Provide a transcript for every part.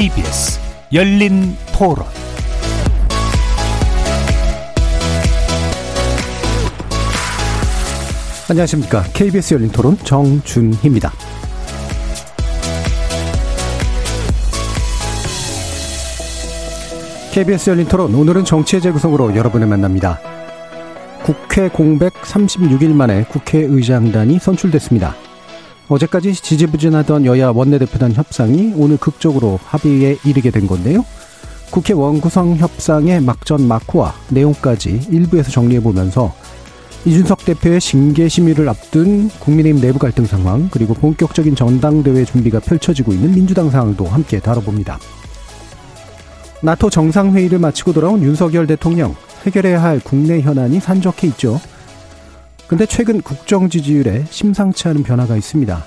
KBS 열린 토론 안녕하십니까. KBS 열린 토론 정준희입니다. KBS 열린 토론 오늘은 정치의 재구성으로 여러분을 만납니다. 국회 공백 36일 만에 국회의장단이 선출됐습니다. 어제까지 지지부진하던 여야 원내대표단 협상이 오늘 극적으로 합의에 이르게 된 건데요. 국회 원구성 협상의 막전 막후와 내용까지 일부에서 정리해보면서 이준석 대표의 징계 심의를 앞둔 국민의힘 내부 갈등 상황 그리고 본격적인 전당대회 준비가 펼쳐지고 있는 민주당 상황도 함께 다뤄봅니다. 나토 정상회의를 마치고 돌아온 윤석열 대통령 해결해야 할 국내 현안이 산적해 있죠. 근데 최근 국정 지지율에 심상치 않은 변화가 있습니다.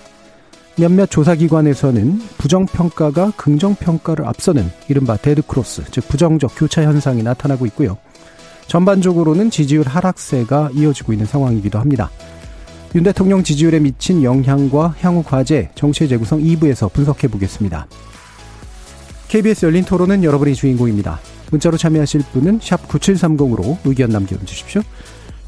몇몇 조사기관에서는 부정평가가 긍정평가를 앞서는 이른바 데드크로스, 즉 부정적 교차 현상이 나타나고 있고요. 전반적으로는 지지율 하락세가 이어지고 있는 상황이기도 합니다. 윤 대통령 지지율에 미친 영향과 향후 과제, 정치의 재구성 2부에서 분석해 보겠습니다. KBS 열린 토론은 여러분이 주인공입니다. 문자로 참여하실 분은 9730으로 의견 남겨주십시오.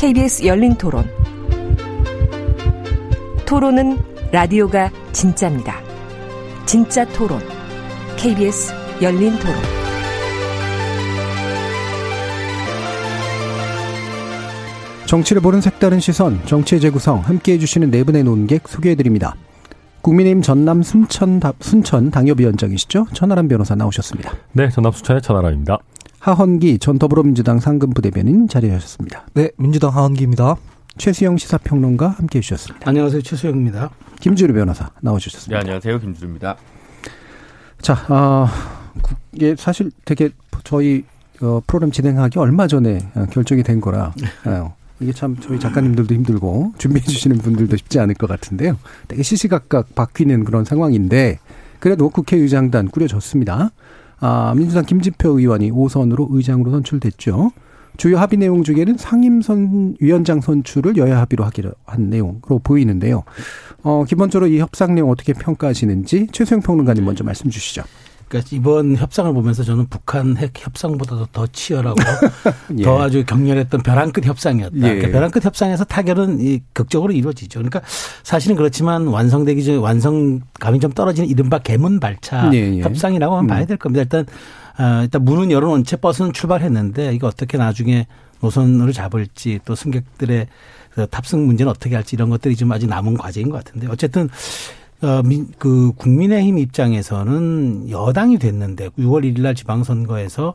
KBS 열린 토론. 토론은 라디오가 진짜입니다. 진짜 토론, KBS 열린 토론. 정치를 보는 색다른 시선, 정치의 재구성 함께 해 주시는 네 분의 논객 소개해 드립니다. 국민의힘 전남 순천, 순천 당협위원장이시죠? 천하람 변호사 나오셨습니다. 네, 전남 순천의 천하람입니다. 하헌기 전 더불어민주당 상근부 대변인 자리하셨습니다. 네, 민주당 하헌기입니다. 최수영 시사평론가 함께 해 주셨습니다. 안녕하세요. 최수영입니다. 김주루 변호사 나와주셨습니다. 네, 안녕하세요. 김주루입니다. 자, 어, 이게 사실 되게 저희 어, 프로그램 진행하기 얼마 전에 어, 결정이 된 거라 어, 이게 참 저희 작가님들도 힘들고 준비해 주시는 분들도 쉽지 않을 것 같은데요. 되게 시시각각 바뀌는 그런 상황인데 그래도 국회의장단 꾸려졌습니다. 아, 민주당 김지표 의원이 5선으로 의장으로 선출됐죠. 주요 합의 내용 중에는 상임선 위원장 선출을 여야 합의로 하기로 한 내용으로 보이는데요. 어, 기본적으로 이 협상 내용 어떻게 평가하시는지 최수영 평론가님 먼저 말씀 주시죠. 그러니까 이번 협상을 보면서 저는 북한 핵 협상보다도 더 치열하고 예. 더 아주 격렬했던 벼랑 끝 협상이었다. 예. 그러니까 벼랑 끝 협상에서 타결은 이 극적으로 이루어지죠. 그러니까 사실은 그렇지만 완성되기 전에 완성감이 좀 떨어지는 이른바 개문 발차 예. 예. 협상이라고 하면 음. 봐야 될 겁니다. 일단 아, 일단 문은 열어놓은 채 버스는 출발했는데 이거 어떻게 나중에 노선을 잡을지 또 승객들의 그 탑승 문제는 어떻게 할지 이런 것들이 좀 아직 남은 과제인 것 같은데 어쨌든 어, 민, 그 국민의힘 입장에서는 여당이 됐는데 6월 1일 날 지방선거에서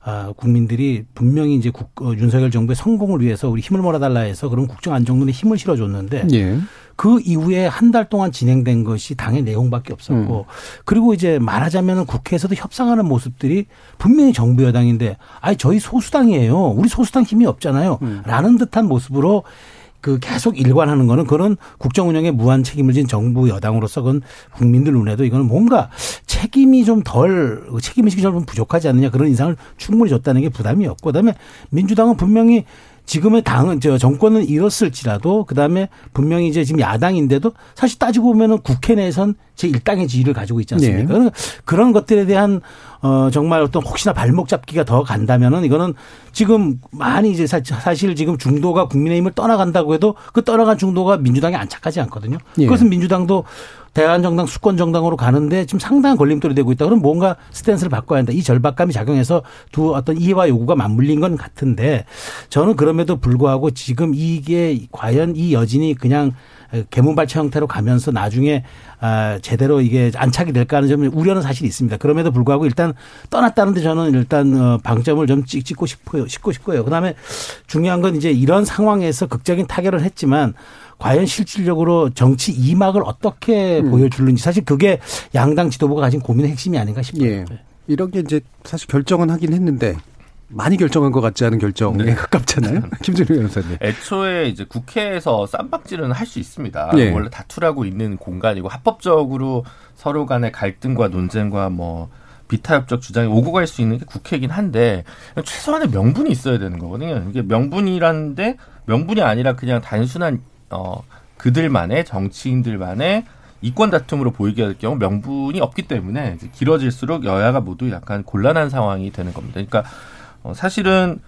아, 국민들이 분명히 이제 국, 어, 윤석열 정부의 성공을 위해서 우리 힘을 몰아달라 해서 그런 국정 안정론에 힘을 실어줬는데 예. 그 이후에 한 달 동안 진행된 것이 당의 내용밖에 없었고 음. 그리고 이제 말하자면 국회에서도 협상하는 모습들이 분명히 정부 여당인데 아니 저희 소수당이에요. 우리 소수당 힘이 없잖아요. 음. 라는 듯한 모습으로 그 계속 일관하는 거는 그런 국정 운영에 무한 책임을 진 정부 여당으로서 그건 국민들 눈에도 이거는 뭔가 책임이 좀 덜 책임 의식이 좀 부족하지 않느냐 그런 인상을 충분히 줬다는 게 부담이었고 그다음에 민주당은 분명히 지금의 당은 저 정권은 잃었을지라도 그다음에 분명히 이제 지금 야당인데도 사실 따지고 보면은 국회 내에선 제1당의 지위를 가지고 있지 않습니까? 네. 그런 것들에 대한 어 정말 어떤 혹시나 발목 잡기가 더 간다면은 이거는 지금 많이 이제 사실 지금 중도가 국민의힘을 떠나간다고 해도 그 떠나간 중도가 민주당에 안착하지 않거든요. 예. 그것은 민주당도 대한정당 수권정당으로 가는데 지금 상당한 걸림돌이 되고 있다. 그럼 뭔가 스탠스를 바꿔야 한다. 이 절박감이 작용해서 두 어떤 이해와 요구가 맞물린 건 같은데 저는 그럼에도 불구하고 지금 이게 과연 이 여진이 그냥 개문발차 형태로 가면서 나중에 아 제대로 이게 안착이 될까 하는 점 우려는 사실 있습니다. 그럼에도 불구하고 일단 떠났다는데 저는 일단 어, 방점을 좀 찍고 싶어요. 싶고 싶고요. 그다음에 중요한 건 이제 이런 상황에서 극적인 타결을 했지만 과연 실질적으로 정치 이막을 어떻게 음. 보여줄는지 사실 그게 양당 지도부가 가진 고민의 핵심이 아닌가 싶어요. 예. 이런 게 이제 사실 결정은 하긴 했는데 많이 결정한 것 같지 않은 결정에 네. 가깝잖아요. 김준일 변호사님. 애초에 이제 국회에서 쌈박질은 할 수 있습니다. 네. 원래 다투라고 있는 공간이고 합법적으로 서로 간의 갈등과 논쟁과 뭐 비타협적 주장이 오고 갈 수 있는 게 국회이긴 한데 최소한의 명분이 있어야 되는 거거든요. 이게 명분이라는데 명분이 아니라 그냥 단순한 어 그들만의 정치인들만의 이권 다툼으로 보이게 될 경우 명분이 없기 때문에 길어질수록 여야가 모두 약간 곤란한 상황이 되는 겁니다. 그러니까 어, 사실은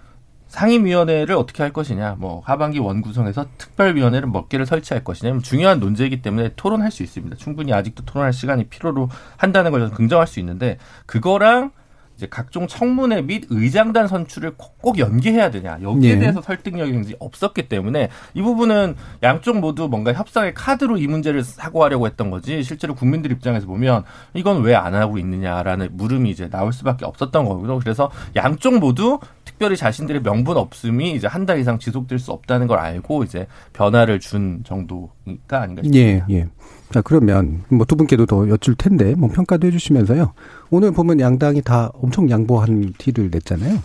상임위원회를 어떻게 할 것이냐, 뭐 하반기 원구성에서 특별위원회를 몇 개를 설치할 것이냐, 중요한 논제이기 때문에 토론할 수 있습니다. 충분히 아직도 토론할 시간이 필요로 한다는 걸 긍정할 수 있는데 그거랑 이제 각종 청문회 및 의장단 선출을 꼭 연계해야 되냐 여기에 네. 대해서 설득력이 굉장히 없었기 때문에 이 부분은 양쪽 모두 뭔가 협상의 카드로 이 문제를 사고하려고 했던 거지 실제로 국민들 입장에서 보면 이건 왜 안 하고 있느냐라는 물음이 이제 나올 수밖에 없었던 거고요. 그래서 양쪽 모두 특별히 자신들의 명분 없음이 이제 한 달 이상 지속될 수 없다는 걸 알고 이제 변화를 준 정도가 아닌가 싶습니다. 예, 예. 자, 그러면 뭐 두 분께도 더 여쭐 텐데 뭐 평가도 해 주시면서요. 오늘 보면 양당이 다 엄청 양보한 티를 냈잖아요.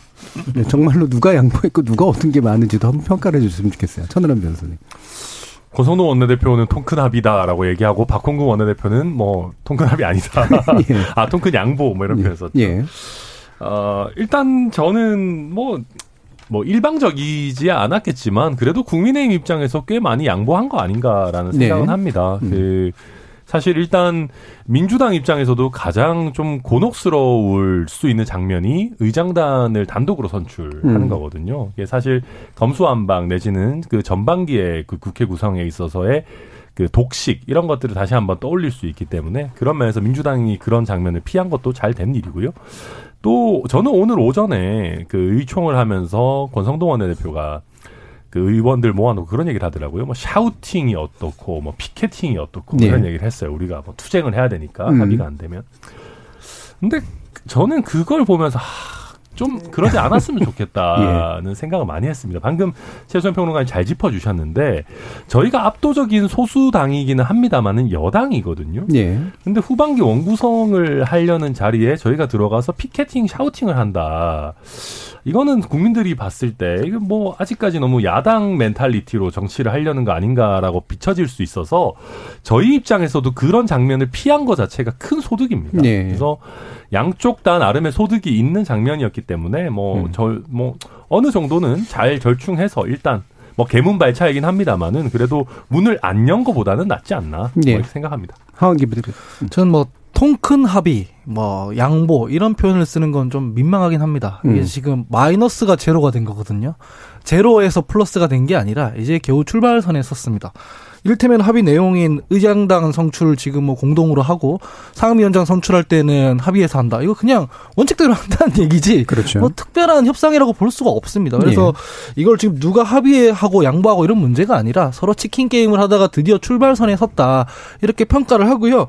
네, 정말로 누가 양보했고 누가 얻은 게 많은지도 한번 평가를 해 주셨으면 좋겠어요. 천은람 변호사님. 권성동 원내대표는 통큰 합이다라고 얘기하고 박홍근 원내대표는 뭐 통큰 합이 아니다. 예. 아 통큰 양보 뭐 이런 예. 표현 썼죠. 예. 어, 일단 저는 뭐 뭐 일방적이지 않았겠지만 그래도 국민의힘 입장에서 꽤 많이 양보한 거 아닌가라는 네. 생각은 네. 합니다. 음. 그 사실 일단 민주당 입장에서도 가장 좀 곤혹스러울 수 있는 장면이 의장단을 단독으로 선출하는 음. 거거든요. 이게 사실 검수안방 내지는 그 전반기에 그 국회 구성에 있어서의 그 독식 이런 것들을 다시 한번 떠올릴 수 있기 때문에 그런 면에서 민주당이 그런 장면을 피한 것도 잘 된 일이고요. 또 저는 오늘 오전에 그 의총을 하면서 권성동 원내대표가 그 의원들 모아놓고 그런 얘기를 하더라고요. 뭐 샤우팅이 어떻고 뭐 피켓팅이 어떻고 네. 그런 얘기를 했어요. 우리가 뭐 투쟁을 해야 되니까 음. 합의가 안 되면. 근데 저는 그걸 보면서 하, 좀 그러지 않았으면 좋겠다는 예. 생각을 많이 했습니다. 방금 최소현 평론가님 잘 짚어주셨는데 저희가 압도적인 소수당이기는 합니다만은 여당이거든요. 예. 근데 후반기 원구성을 하려는 자리에 저희가 들어가서 피켓팅, 샤우팅을 한다. 이거는 국민들이 봤을 때 이게 뭐 아직까지 너무 야당 멘탈리티로 정치를 하려는 거 아닌가라고 비춰질 수 있어서 저희 입장에서도 그런 장면을 피한 것 자체가 큰 소득입니다. 네. 그래서 양쪽 다 나름의 소득이 있는 장면이었기 때문에 뭐 저뭐 음. 뭐 어느 정도는 잘 절충해서 일단 뭐 개문 발차이긴 합니다만은 그래도 문을 안 연 거보다는 낫지 않나 네. 뭐 생각합니다. 하원기 부대 저는 뭐 통큰 합의, 뭐 양보 이런 표현을 쓰는 건 좀 민망하긴 합니다. 이게 음. 지금 마이너스가 제로가 된 거거든요. 제로에서 플러스가 된 게 아니라 이제 겨우 출발선에 섰습니다. 이를테면 합의 내용인 의장당 성출 지금 뭐 공동으로 하고 상임위원장 선출할 때는 합의해서 한다. 이거 그냥 원칙대로 한다는 얘기지. 그렇죠. 뭐 특별한 협상이라고 볼 수가 없습니다. 그래서 예. 이걸 지금 누가 합의하고 양보하고 이런 문제가 아니라 서로 치킨 게임을 하다가 드디어 출발선에 섰다. 이렇게 평가를 하고요.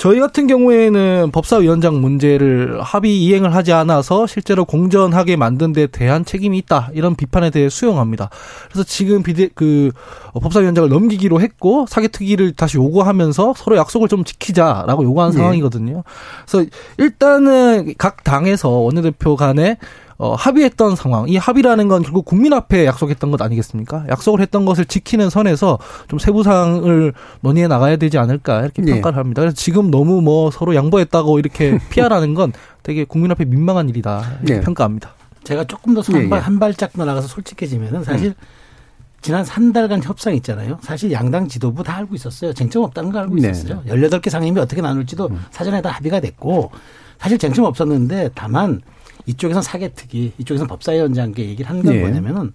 저희 같은 경우에는 법사위원장 문제를 합의 이행을 하지 않아서 실제로 공전하게 만든 데 대한 책임이 있다. 이런 비판에 대해 수용합니다. 그래서 지금 비대, 그, 법사위원장을 넘기기로 했고, 사개특위를 다시 요구하면서 서로 약속을 좀 지키자라고 요구한 네. 상황이거든요. 그래서 일단은 각 당에서 원내대표 간에 어, 합의했던 상황. 이 합의라는 건 결국 국민 앞에 약속했던 것 아니겠습니까? 약속을 했던 것을 지키는 선에서 좀 세부사항을 논의해 나가야 되지 않을까 이렇게 네. 평가를 합니다. 그래서 지금 너무 뭐 서로 양보했다고 이렇게 피하라는 건 되게 국민 앞에 민망한 일이다 이렇게 네. 평가합니다. 제가 조금 더 한, 발, 한 발짝 더 나가서 솔직해지면은 사실 음. 지난 한 달간 협상 있잖아요. 사실 양당 지도부 다 알고 있었어요. 쟁점 없다는 걸 알고 네. 있었어요. 네. 18개 상임위 어떻게 나눌지도 음. 사전에 다 합의가 됐고 사실 쟁점 없었는데 다만 이쪽에선 사개특위, 이쪽에선 법사위원장께 얘기를 하는 건 네. 뭐냐면은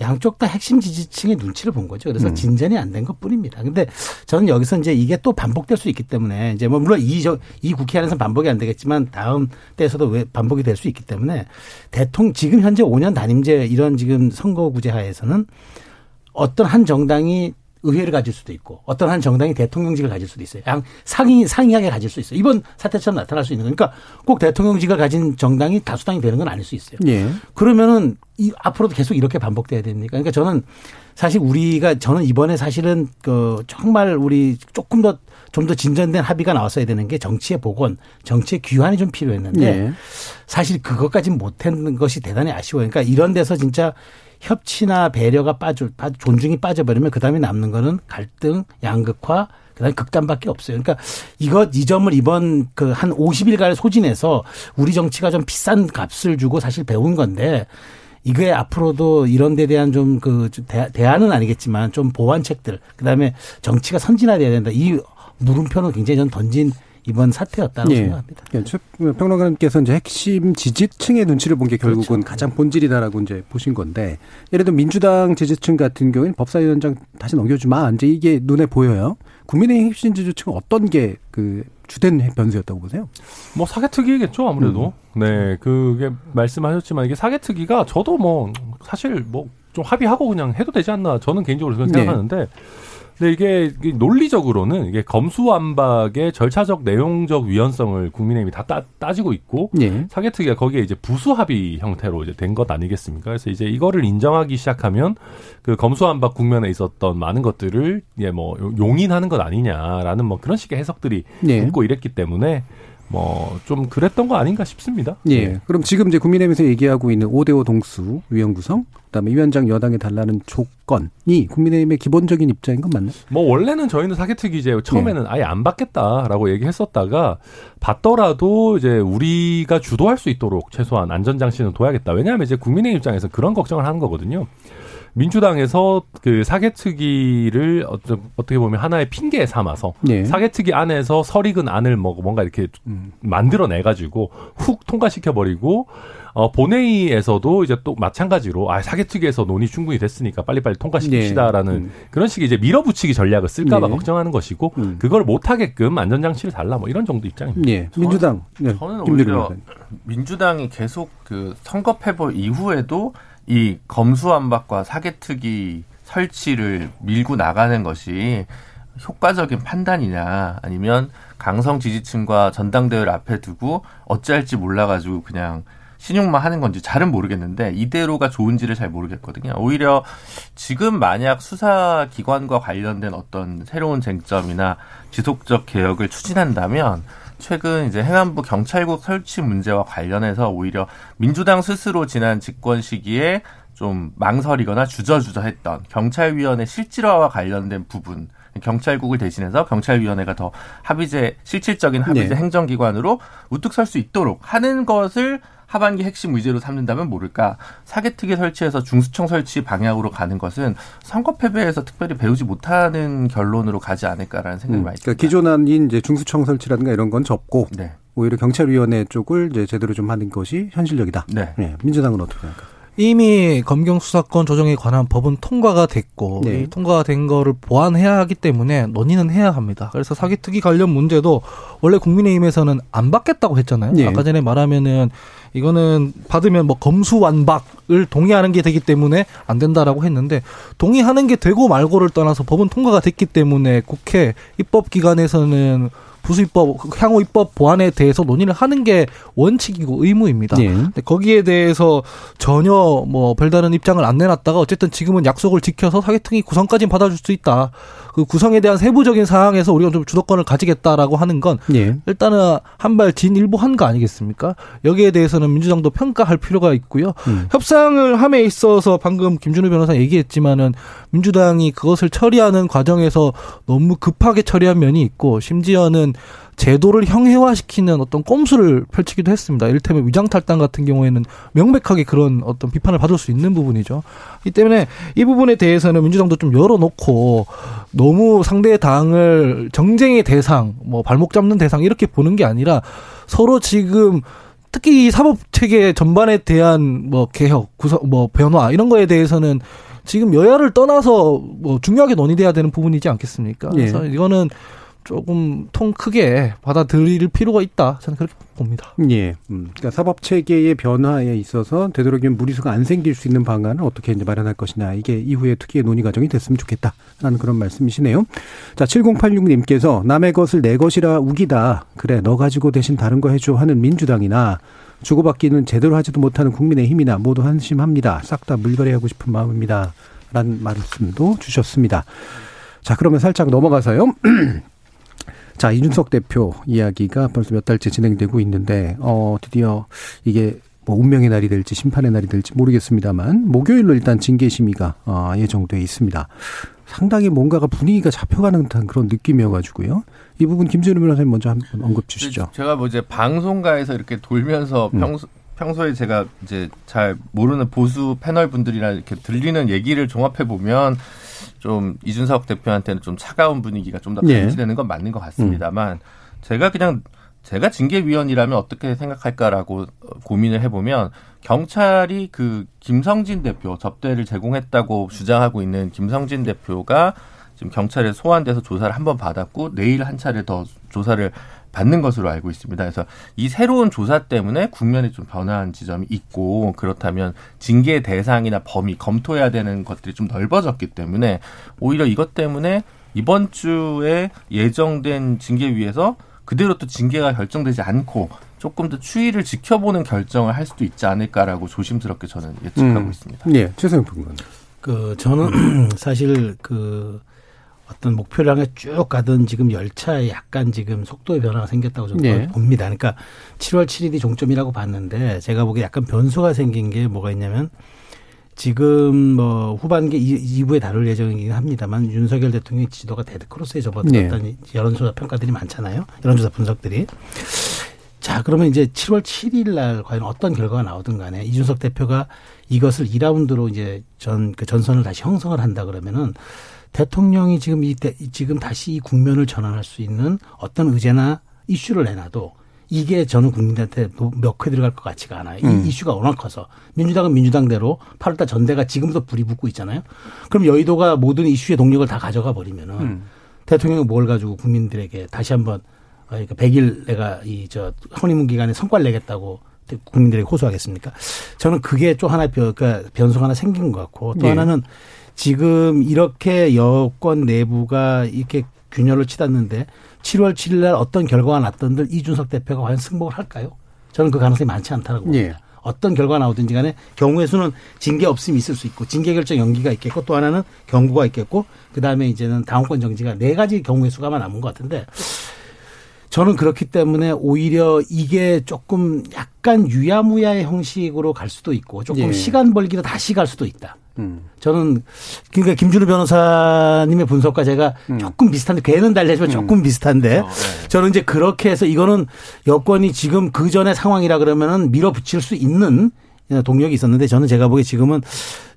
양쪽 다 핵심 지지층의 눈치를 본 거죠. 그래서 음. 진전이 안 된 것 뿐입니다. 근데 저는 여기서 이제 이게 또 반복될 수 있기 때문에 이제 뭐 물론 이, 저, 이 국회 안에서 반복이 안 되겠지만 다음 때에서도 왜 반복이 될 수 있기 때문에 대통령, 지금 현재 5년 단임제 이런 지금 선거구제 하에서는 어떤 한 정당이 의회를 가질 수도 있고 어떤 한 정당이 대통령직을 가질 수도 있어요. 양 상위 상이하게 가질 수 있어요. 이번 사태처럼 나타날 수 있는 거니까 꼭 대통령직을 가진 정당이 다수당이 되는 건 아닐 수 있어요. 예. 그러면은 이 앞으로도 계속 이렇게 반복돼야 됩니까? 그러니까 저는 사실 우리가 저는 이번에 사실은 그 정말 우리 조금 더 좀더 진전된 합의가 나왔어야 되는 게 정치의 복원, 정치의 귀환이 좀 필요했는데 예. 사실 그것까지 못한 것이 대단히 아쉬워요. 그러니까 이런 데서 진짜 협치나 배려가 빠져, 존중이 빠져버리면 그 다음에 남는 거는 갈등, 양극화, 그다음에 극단밖에 없어요. 그러니까 이것 이 점을 이번 그 한 50일간을 소진해서 우리 정치가 좀 비싼 값을 주고 사실 배운 건데 이게 앞으로도 이런 데 대한 좀 그 대안은 아니겠지만 좀 보완책들 그다음에 정치가 선진화돼야 된다. 이 물음표는 굉장히 전 던진 이번 사태였다고 예. 생각합니다. 예. 평론가님께서 이제 핵심 지지층의 눈치를 본 게 결국은 그렇죠. 가장 본질이다라고 이제 보신 건데 예를 들어 민주당 지지층 같은 경우에는 법사위원장 다시 넘겨주마 이제 이게 눈에 보여요. 국민의힘 핵심 지지층은 어떤 게 그 주된 변수였다고 보세요? 뭐 사개특위겠죠 아무래도. 음. 네, 그게 말씀하셨지만 이게 사개특위가 저도 뭐 사실 뭐 좀 합의하고 그냥 해도 되지 않나 저는 개인적으로 그렇게 네. 생각하는데. 네. 근데 이게 논리적으로는 이게 검수완박의 절차적 내용적 위헌성을 국민의힘이 다 따, 따지고 있고 예. 사개특위가 거기에 이제 부수합의 형태로 이제 된 것 아니겠습니까? 그래서 이제 이거를 인정하기 시작하면 그 검수완박 국면에 있었던 많은 것들을 예 뭐 용인하는 것 아니냐라는 뭐 그런 식의 해석들이 예. 있고 이랬기 때문에 뭐 좀 그랬던 거 아닌가 싶습니다. 예. 네. 그럼 지금 이제 국민의힘에서 얘기하고 있는 5대5 동수 위원 구성, 그다음에 위원장 여당에 달라는 조건이 국민의힘의 기본적인 입장인 건 맞나요? 뭐 원래는 저희는 사개특위제 처음에는 예. 아예 안 받겠다라고 얘기했었다가 받더라도 이제 우리가 주도할 수 있도록 최소한 안전 장치는 둬야겠다. 왜냐하면 이제 국민의 입장에서 그런 걱정을 하는 거거든요. 민주당에서 그 사개특위를 어떻게 보면 하나의 핑계 삼아서 네. 사개특위 안에서 설익은 안을 뭐 뭔가 이렇게 음. 만들어내 가지고 훅 통과시켜 버리고 어, 본회의에서도 이제 또 마찬가지로 아 사개특위에서 논의 충분히 됐으니까 빨리빨리 통과시킵시다라는 네. 음. 그런 식의 이제 밀어붙이기 전략을 쓸까봐 네. 걱정하는 것이고 음. 그걸 못하게끔 안전장치를 달라 뭐 이런 정도 입장입니다. 네. 민주당 네. 저는 오히려 민주당이 계속 그 선거 패보 이후에도 이 검수완박과 사개특위 설치를 밀고 나가는 것이 효과적인 판단이냐 아니면 강성 지지층과 전당대회를 앞에 두고 어찌할지 몰라가지고 그냥 신용만 하는 건지 잘은 모르겠는데 이대로가 좋은지를 잘 모르겠거든요. 오히려 지금 만약 수사 기관과 관련된 어떤 새로운 쟁점이나 지속적 개혁을 추진한다면 최근 이제 행안부 경찰국 설치 문제와 관련해서 오히려 민주당 스스로 지난 집권 시기에 좀 망설이거나 주저주저했던 경찰위원회 실질화와 관련된 부분 경찰국을 대신해서 경찰위원회가 더 합의제 실질적인 합의제 네. 행정기관으로 우뚝 설 수 있도록 하는 것을 하반기 핵심 의제로 삼는다면 모를까 사개특위 설치해서 중수청 설치 방향으로 가는 것은 선거 패배에서 특별히 배우지 못하는 결론으로 가지 않을까라는 생각이 음, 많이 그러니까 듭니다. 그러니까 기존한 이제 중수청 설치라든가 이런 건 접고 네. 오히려 경찰위원회 쪽을 이제 제대로 좀 하는 것이 현실적이다. 네. 네. 민주당은 어떻게 생각할까요? 이미 검경 수사권 조정에 관한 법은 통과가 됐고 네. 통과가 된 거를 보완해야 하기 때문에 논의는 해야 합니다. 그래서 사기 특위 관련 문제도 원래 국민의힘에서는 안 받겠다고 했잖아요. 네. 아까 전에 말하면은 이거는 받으면 뭐 검수완박을 동의하는 게 되기 때문에 안 된다라고 했는데 동의하는 게 되고 말고를 떠나서 법은 통과가 됐기 때문에 국회 입법기관에서는 부수 입법 향후 입법 보완에 대해서 논의를 하는 게 원칙이고 의무입니다. 예. 근데 거기에 대해서 전혀 뭐 별다른 입장을 안 내놨다가 어쨌든 지금은 약속을 지켜서 사개특위 구성까지는 받아줄 수 있다. 그 구성에 대한 세부적인 사항에서 우리가 좀 주도권을 가지겠다라고 하는 건 예. 일단은 한 발 진 일부 한거 아니겠습니까? 여기에 대해서는 민주당도 평가할 필요가 있고요. 음. 협상을 함에 있어서 방금 김준우 변호사 얘기했지만은 민주당이 그것을 처리하는 과정에서 너무 급하게 처리한 면이 있고 심지어는 제도를 형해화시키는 어떤 꼼수를 펼치기도 했습니다. 이를테면 위장탈당 같은 경우에는 명백하게 그런 어떤 비판을 받을 수 있는 부분이죠. 이 때문에 이 부분에 대해서는 민주당도 좀 열어놓고 너무 상대 당을 정쟁의 대상, 뭐 발목 잡는 대상 이렇게 보는 게 아니라 서로 지금 특히 이 사법 체계 전반에 대한 뭐 개혁, 구성, 뭐 변화 이런 거에 대해서는 지금 여야를 떠나서 뭐 중요하게 논의돼야 되는 부분이지 않겠습니까? 예. 그래서 이거는 조금 통 크게 받아들일 필요가 있다. 저는 그렇게 봅니다. 예. 음, 그러니까 사법 체계의 변화에 있어서 되도록이면 무리수가 안 생길 수 있는 방안을 어떻게 이제 마련할 것이냐. 이게 이후에 특히의 논의 과정이 됐으면 좋겠다라는 그런 말씀이시네요. 자, 7086님께서 남의 것을 내 것이라 우기다. 그래, 너 가지고 대신 다른 거 해줘 하는 민주당이나 주고받기는 제대로 하지도 못하는 국민의힘이나 모두 한심합니다. 싹 다 물갈이하고 싶은 마음입니다. 라는 말씀도 주셨습니다. 자, 그러면 살짝 넘어가서요. 자, 이준석 대표 이야기가 벌써 몇 달째 진행되고 있는데, 어, 드디어 이게 뭐 운명의 날이 될지 심판의 날이 될지 모르겠습니다만, 목요일로 일단 징계 심의가 어, 예정돼 있습니다. 상당히 뭔가가 분위기가 잡혀가는 듯한 그런 느낌이어가지고요. 이 부분 김준우 변호사님 먼저 한번 언급 주시죠. 제가 뭐 이제 방송가에서 이렇게 돌면서 음. 평소, 평소에 제가 이제 잘 모르는 보수 패널 분들이랑 이렇게 들리는 얘기를 종합해 보면 좀 이준석 대표한테는 좀 차가운 분위기가 좀더 예. 감지되는 건 맞는 것 같습니다만 음. 제가 그냥 제가 징계위원이라면 어떻게 생각할까라고 고민을 해보면 경찰이 그 김성진 대표 접대를 제공했다고 주장하고 있는 김성진 대표가 지금 경찰에 소환돼서 조사를 한 번 받았고 내일 한 차례 더 조사를 받는 것으로 알고 있습니다. 그래서 이 새로운 조사 때문에 국면이 좀 변화한 지점이 있고 그렇다면 징계 대상이나 범위 검토해야 되는 것들이 좀 넓어졌기 때문에 오히려 이것 때문에 이번 주에 예정된 징계위에서 그대로 또 징계가 결정되지 않고 조금 더 추이를 지켜보는 결정을 할 수도 있지 않을까라고 조심스럽게 저는 예측하고 음. 있습니다. 네, 최승현 평론. 그 저는 사실 그 어떤 목표를 향해 쭉 가던 지금 열차에 약간 지금 속도의 변화가 생겼다고 저는 네. 봅니다. 그러니까 7월 7일이 종점이라고 봤는데 제가 보기에 약간 변수가 생긴 게 뭐가 있냐면 지금 뭐 후반기 2부에 다룰 예정이긴 합니다만 윤석열 대통령의 지도가 데드크로스에 접어들었다는 네. 여론조사 평가들이 많잖아요. 여론조사 분석들이. 자, 그러면 이제 7월 7일 날 과연 어떤 결과가 나오든 간에 이준석 대표가 이것을 2라운드로 이제 전, 그 전선을 다시 형성을 한다 그러면은 대통령이 지금 이, 지금 다시 이 국면을 전환할 수 있는 어떤 의제나 이슈를 내놔도 이게 저는 국민한테 몇회 들어갈 것 같지가 않아요. 음. 이 이슈가 워낙 커서. 민주당은 민주당대로 8월달 전대가 지금도 불이 붙고 있잖아요. 그럼 여의도가 모든 이슈의 동력을 다 가져가 버리면은 음. 대통령이 뭘 가지고 국민들에게 다시 한번 어, 그러니까 100일 내가 이 저 허니문 기간에 성과를 내겠다고 국민들에게 호소하겠습니까? 저는 그게 좀 하나 그러니까 변수가 하나 생긴 것 같고 또 네. 하나는 지금 이렇게 여권 내부가 이렇게 균열을 치닫는데 7월 7일 날 어떤 결과가 났던들 이준석 대표가 과연 승복을 할까요? 저는 그 가능성이 많지 않다고 봅니다. 예. 어떤 결과가 나오든지 간에 경우의 수는 징계 없음이 있을 수 있고 징계 결정 연기가 있겠고 또 하나는 경고가 있겠고 그다음에 이제는 당원권 정지가 네 가지 경우의 수가만 남은 것 같은데 저는 그렇기 때문에 오히려 이게 조금 약간 유야무야의 형식으로 갈 수도 있고 조금 예. 시간 벌기로 다시 갈 수도 있다. 음. 저는 그러니까 김준우 변호사님의 분석과 제가 음. 조금 비슷한데 걔는 달래지만 음. 조금 비슷한데 어, 네. 저는 이제 그렇게 해서 이거는 여권이 지금 그 전의 상황이라 그러면은 밀어붙일 수 있는 동력이 있었는데 저는 제가 보기에 지금은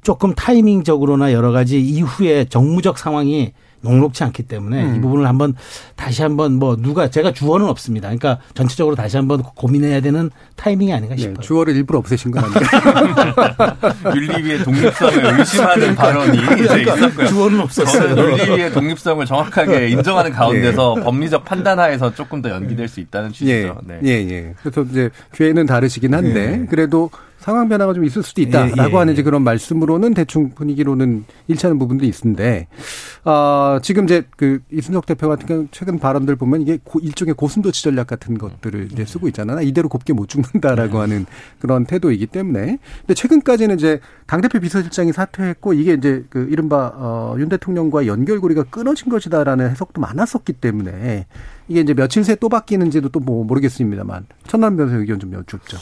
조금 타이밍적으로나 여러 가지 이후에 정무적 상황이 녹록치 않기 때문에 음. 이 부분을 한번 다시 한번 뭐 누가 제가 주어는 없습니다. 그러니까 전체적으로 다시 한번 고민해야 되는 타이밍이 아닌가 네, 싶어요. 네, 주어를 일부러 없애신 거 아니에요? 윤리위의 독립성을 의심하는 발언이 그러니까 있었고요. 주어는 없었어요. 윤리위의 독립성을 정확하게 인정하는 가운데서 예. 법리적 판단하에서 조금 더 연기될 수 있다는 취지죠. 예, 네. 예, 예. 그래서 이제 교회는 다르시긴 한데 예. 그래도 상황 변화가 좀 있을 수도 있다라고 예, 예, 하는 이제 그런 말씀으로는 대충 분위기로는 일치하는 부분도 있는데 아 지금 이제 그 이순석 대표 같은 경우 최근 발언들 보면 이게 고, 일종의 고슴도치 전략 같은 것들을 이제 쓰고 있잖아요. 이대로 곱게 못 죽는다라고 네. 하는 그런 태도이기 때문에 근데 최근까지는 이제 당 대표 비서실장이 사퇴했고 이게 이제 그 이른바 어 윤 대통령과 연결고리가 끊어진 것이다라는 해석도 많았었기 때문에 이게 이제 며칠 새 또 바뀌는지도 또 뭐 모르겠습니다만 천남 변호사 의견 좀 여쭙죠.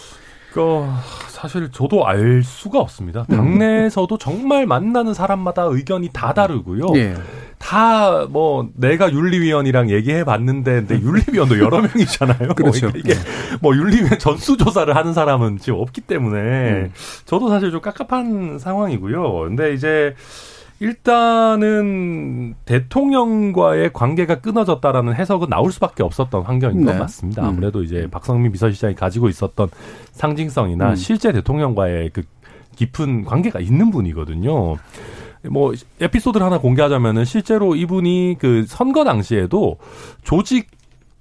그 사실 저도 알 수가 없습니다. 당내에서도 정말 만나는 사람마다 의견이 다 다르고요. 예. 다뭐 내가 윤리위원이랑 얘기해 봤는데 근데 윤리위원도 여러 명이잖아요. 그렇죠. 이게 뭐 윤리위원 전수 조사를 하는 사람은 지금 없기 때문에 음. 저도 사실 좀 깝깝한 상황이고요. 근데 이제 일단은 대통령과의 관계가 끊어졌다라는 해석은 나올 수밖에 없었던 환경인 네. 것 같습니다. 음. 아무래도 이제 박성민 비서실장이 가지고 있었던 상징성이나 음. 실제 대통령과의 그 깊은 관계가 있는 분이거든요. 뭐 에피소드를 하나 공개하자면은 실제로 이분이 그 선거 당시에도 조직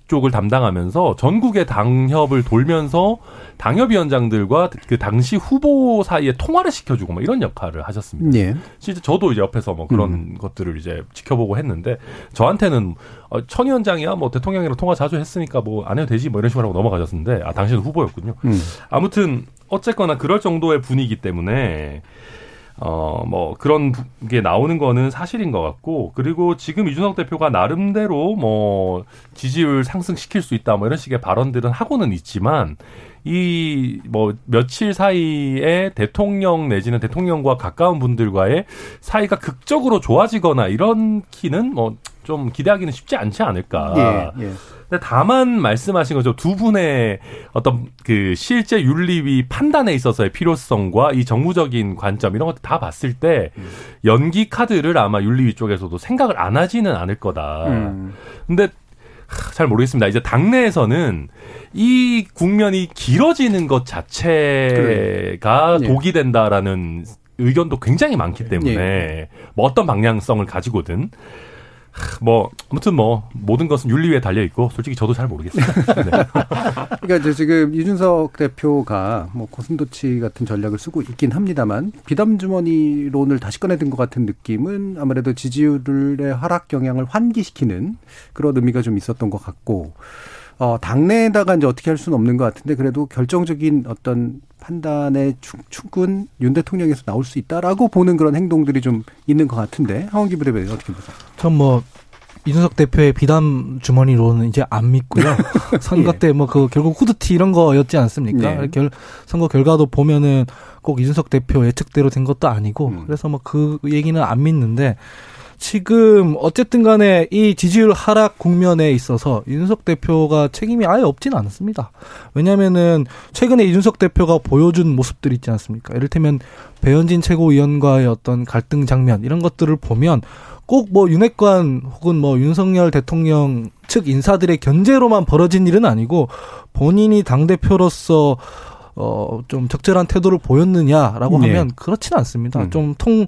쪽을 담당하면서 전국의 당협을 돌면서 당협위원장들과 그 당시 후보 사이에 통화를 시켜주고 뭐 이런 역할을 하셨습니다. 예. 실제 저도 이제 옆에서 뭐 그런 음. 것들을 이제 지켜보고 했는데 저한테는 어, 천 위원장이야 뭐 대통령이랑 통화 자주 했으니까 뭐 안 해도 되지 뭐 이런 식으로 하고 넘어가셨는데 아 당시는 후보였군요. 음. 아무튼 어쨌거나 그럴 정도의 분위기 때문에 어, 뭐, 그런 게 나오는 거는 사실인 것 같고, 그리고 지금 이준석 대표가 나름대로 뭐, 지지율 상승시킬 수 있다, 뭐, 이런 식의 발언들은 하고는 있지만, 이, 뭐, 며칠 사이에 대통령 내지는 대통령과 가까운 분들과의 사이가 극적으로 좋아지거나 이런 키는 뭐, 좀 기대하기는 쉽지 않지 않을까. 예, 예. 근데 다만 말씀하신 거죠. 두 분의 어떤 그 실제 윤리위 판단에 있어서의 필요성과 이 정무적인 관점 이런 것들 다 봤을 때 음. 연기 카드를 아마 윤리위 쪽에서도 생각을 안 하지는 않을 거다. 음. 근데 잘 모르겠습니다. 이제 당내에서는 이 국면이 길어지는 것 자체가 그래. 예. 독이 된다라는 의견도 굉장히 많기 때문에 예. 뭐 어떤 방향성을 가지고든 뭐 아무튼 뭐 모든 것은 윤리위에 달려 있고 솔직히 저도 잘 모르겠습니다. 네. 그러니까 이제 지금 이준석 대표가 뭐 고슴도치 같은 전략을 쓰고 있긴 합니다만 비담 주머니론을 다시 꺼내든 것 같은 느낌은 아무래도 지지율의 하락 경향을 환기시키는 그런 의미가 좀 있었던 것 같고 어, 당내에다가 이제 어떻게 할 수는 없는 것 같은데 그래도 결정적인 어떤 판단의 축은 윤 대통령에서 나올 수 있다라고 보는 그런 행동들이 좀 있는 것 같은데 하원기 부대변인 어떻게 보세요? 전뭐 이준석 대표의 비담 주머니로는 이제 안 믿고요. 선거 예. 때뭐 그 결국 후드티 이런 거였지 않습니까? 예. 결, 선거 결과도 보면은 꼭 이준석 대표 예측대로 된 것도 아니고 음. 그래서 뭐 그 얘기는 안 믿는데 지금 어쨌든 간에 이 지지율 하락 국면에 있어서 이준석 대표가 책임이 아예 없지는 않습니다. 왜냐면은 최근에 이준석 대표가 보여준 모습들 있지 않습니까? 이를테면 배현진 최고위원과의 어떤 갈등 장면 이런 것들을 보면 꼭 뭐 윤핵관 혹은 뭐 윤석열 대통령 측 인사들의 견제로만 벌어진 일은 아니고 본인이 당 대표로서 어, 좀 적절한 태도를 보였느냐라고 네. 하면 그렇지는 않습니다. 음. 좀통